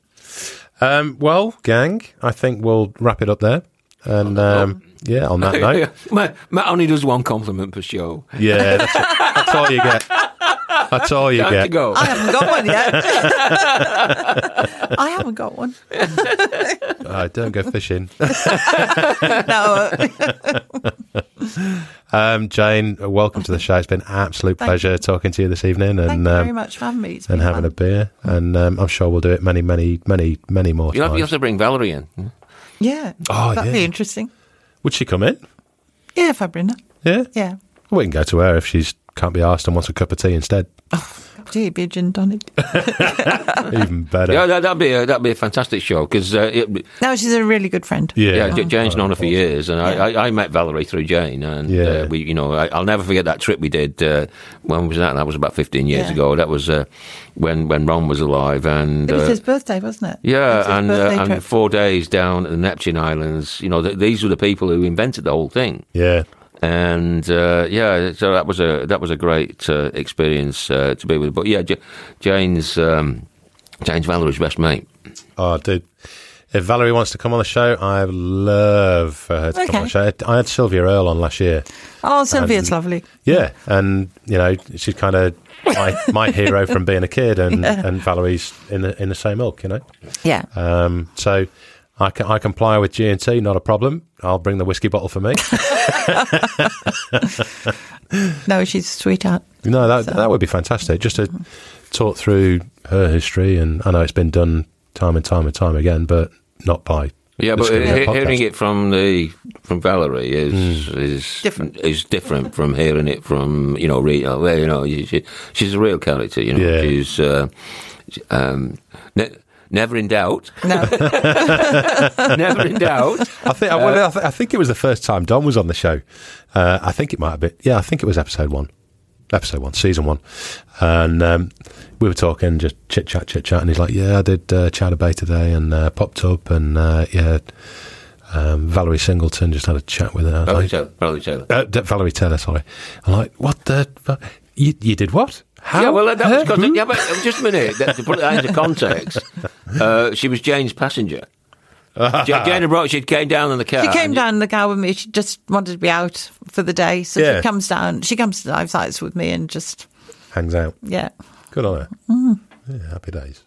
Um, well, gang, I think we'll wrap it up there. And um, yeah, on that note, Matt, Matt only does one compliment per show. yeah, that's, that's all you get. That's all you Time to get. go. I haven't got one yet. I haven't got one. Uh, don't go fishing. No. Um, Jane, welcome to the show. It's been an absolute Thank pleasure talking to you this evening Thank and you very um, much for having me. It's and been having a fun. beer. And um, I'm sure we'll do it many, many, many, many more You'll have, times. you have to bring Valerie in. Yeah. Oh, That'd yeah. be interesting. Would she come in? Yeah, if I bring her. Yeah. Yeah. We can go to her if she's can't be asked and wants a cup of tea instead. Gee, be a gin tonic. Even better. Yeah, that, that'd be a, that'd be a fantastic show because uh, it- No, she's a really good friend. Yeah. Yeah, J- Jane's known her for years, and I, Yeah. I, I met Valerie through Jane, and Yeah. uh, we, you know, I, I'll never forget that trip we did. Uh, when was that? That was about fifteen years Yeah. ago. That was uh, when when Ron was alive, and It was uh, his birthday, wasn't it? It yeah, his and uh, and four days down at the Neptune Islands. You know, th- these were the people who invented the whole thing, Yeah. And uh, yeah, so that was a that was a great uh, experience uh, to be with. But yeah, J- Jane's um, Jane's Valerie's best mate. Oh, dude. If Valerie wants to come on the show, I'd love for her to come on the show. I had Sylvia Earle on last year. Oh, Sylvia's and- lovely. Yeah, and you know she's kind of my, my hero from being a kid, and, and Valerie's in the in the same ilk, you know. Yeah. Um, so I can I comply with G and T, not a problem. I'll bring the whiskey bottle for me. No, she's a sweetheart. no, that So- that would be fantastic. Just to talk through her history, and I know it's been done time and time and time again, but not by Yeah, but he- hearing it from the from Valerie is Hmm. is Different. Is different from hearing it from you know Rita. Well, you know, she, she's a real character. You know, Yeah. she's uh, um, ne- never in doubt. No. never in doubt. I think I, well, I, th- I think it was the first time Don was on the show. Uh, I think it might have been. Yeah, I think it was episode one, episode one, season one, and um, we were talking, just chit chat, chit chat, and he's like, "Yeah, I did uh, Chowder Bay today and uh, popped up, and uh, yeah, um, Valerie Singleton just had a chat with her. I Valerie like, Taylor. Valerie Taylor. uh, D- Valerie Taylor, sorry. I'm like, what the? fu- You, you did what? How? Yeah, well, that Huh? was 'cause- Who? yeah, but just a minute that- to put that into context. Uh, she was Jane's passenger. Jane had brought. She came down in the car. She came down in the car with me. She just wanted to be out for the day. So Yeah. she comes down. She comes to dive sites with me and just, Hangs out. yeah. Good on her. Mm. Yeah, happy days.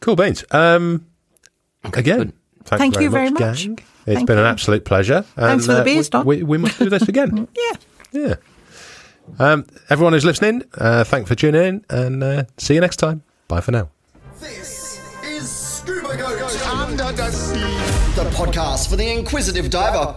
Cool beans. Um, again, thanks Thank very you very much, much. gang. It's Thank been an you. absolute pleasure. Thanks for the uh, beers, we, Don. we, we must do this again. Yeah. yeah. Um, everyone who's listening, uh, thanks for tuning in, and uh, see you next time. Bye for now. This is Scuba Goat Under the Sea, the podcast for the inquisitive diver.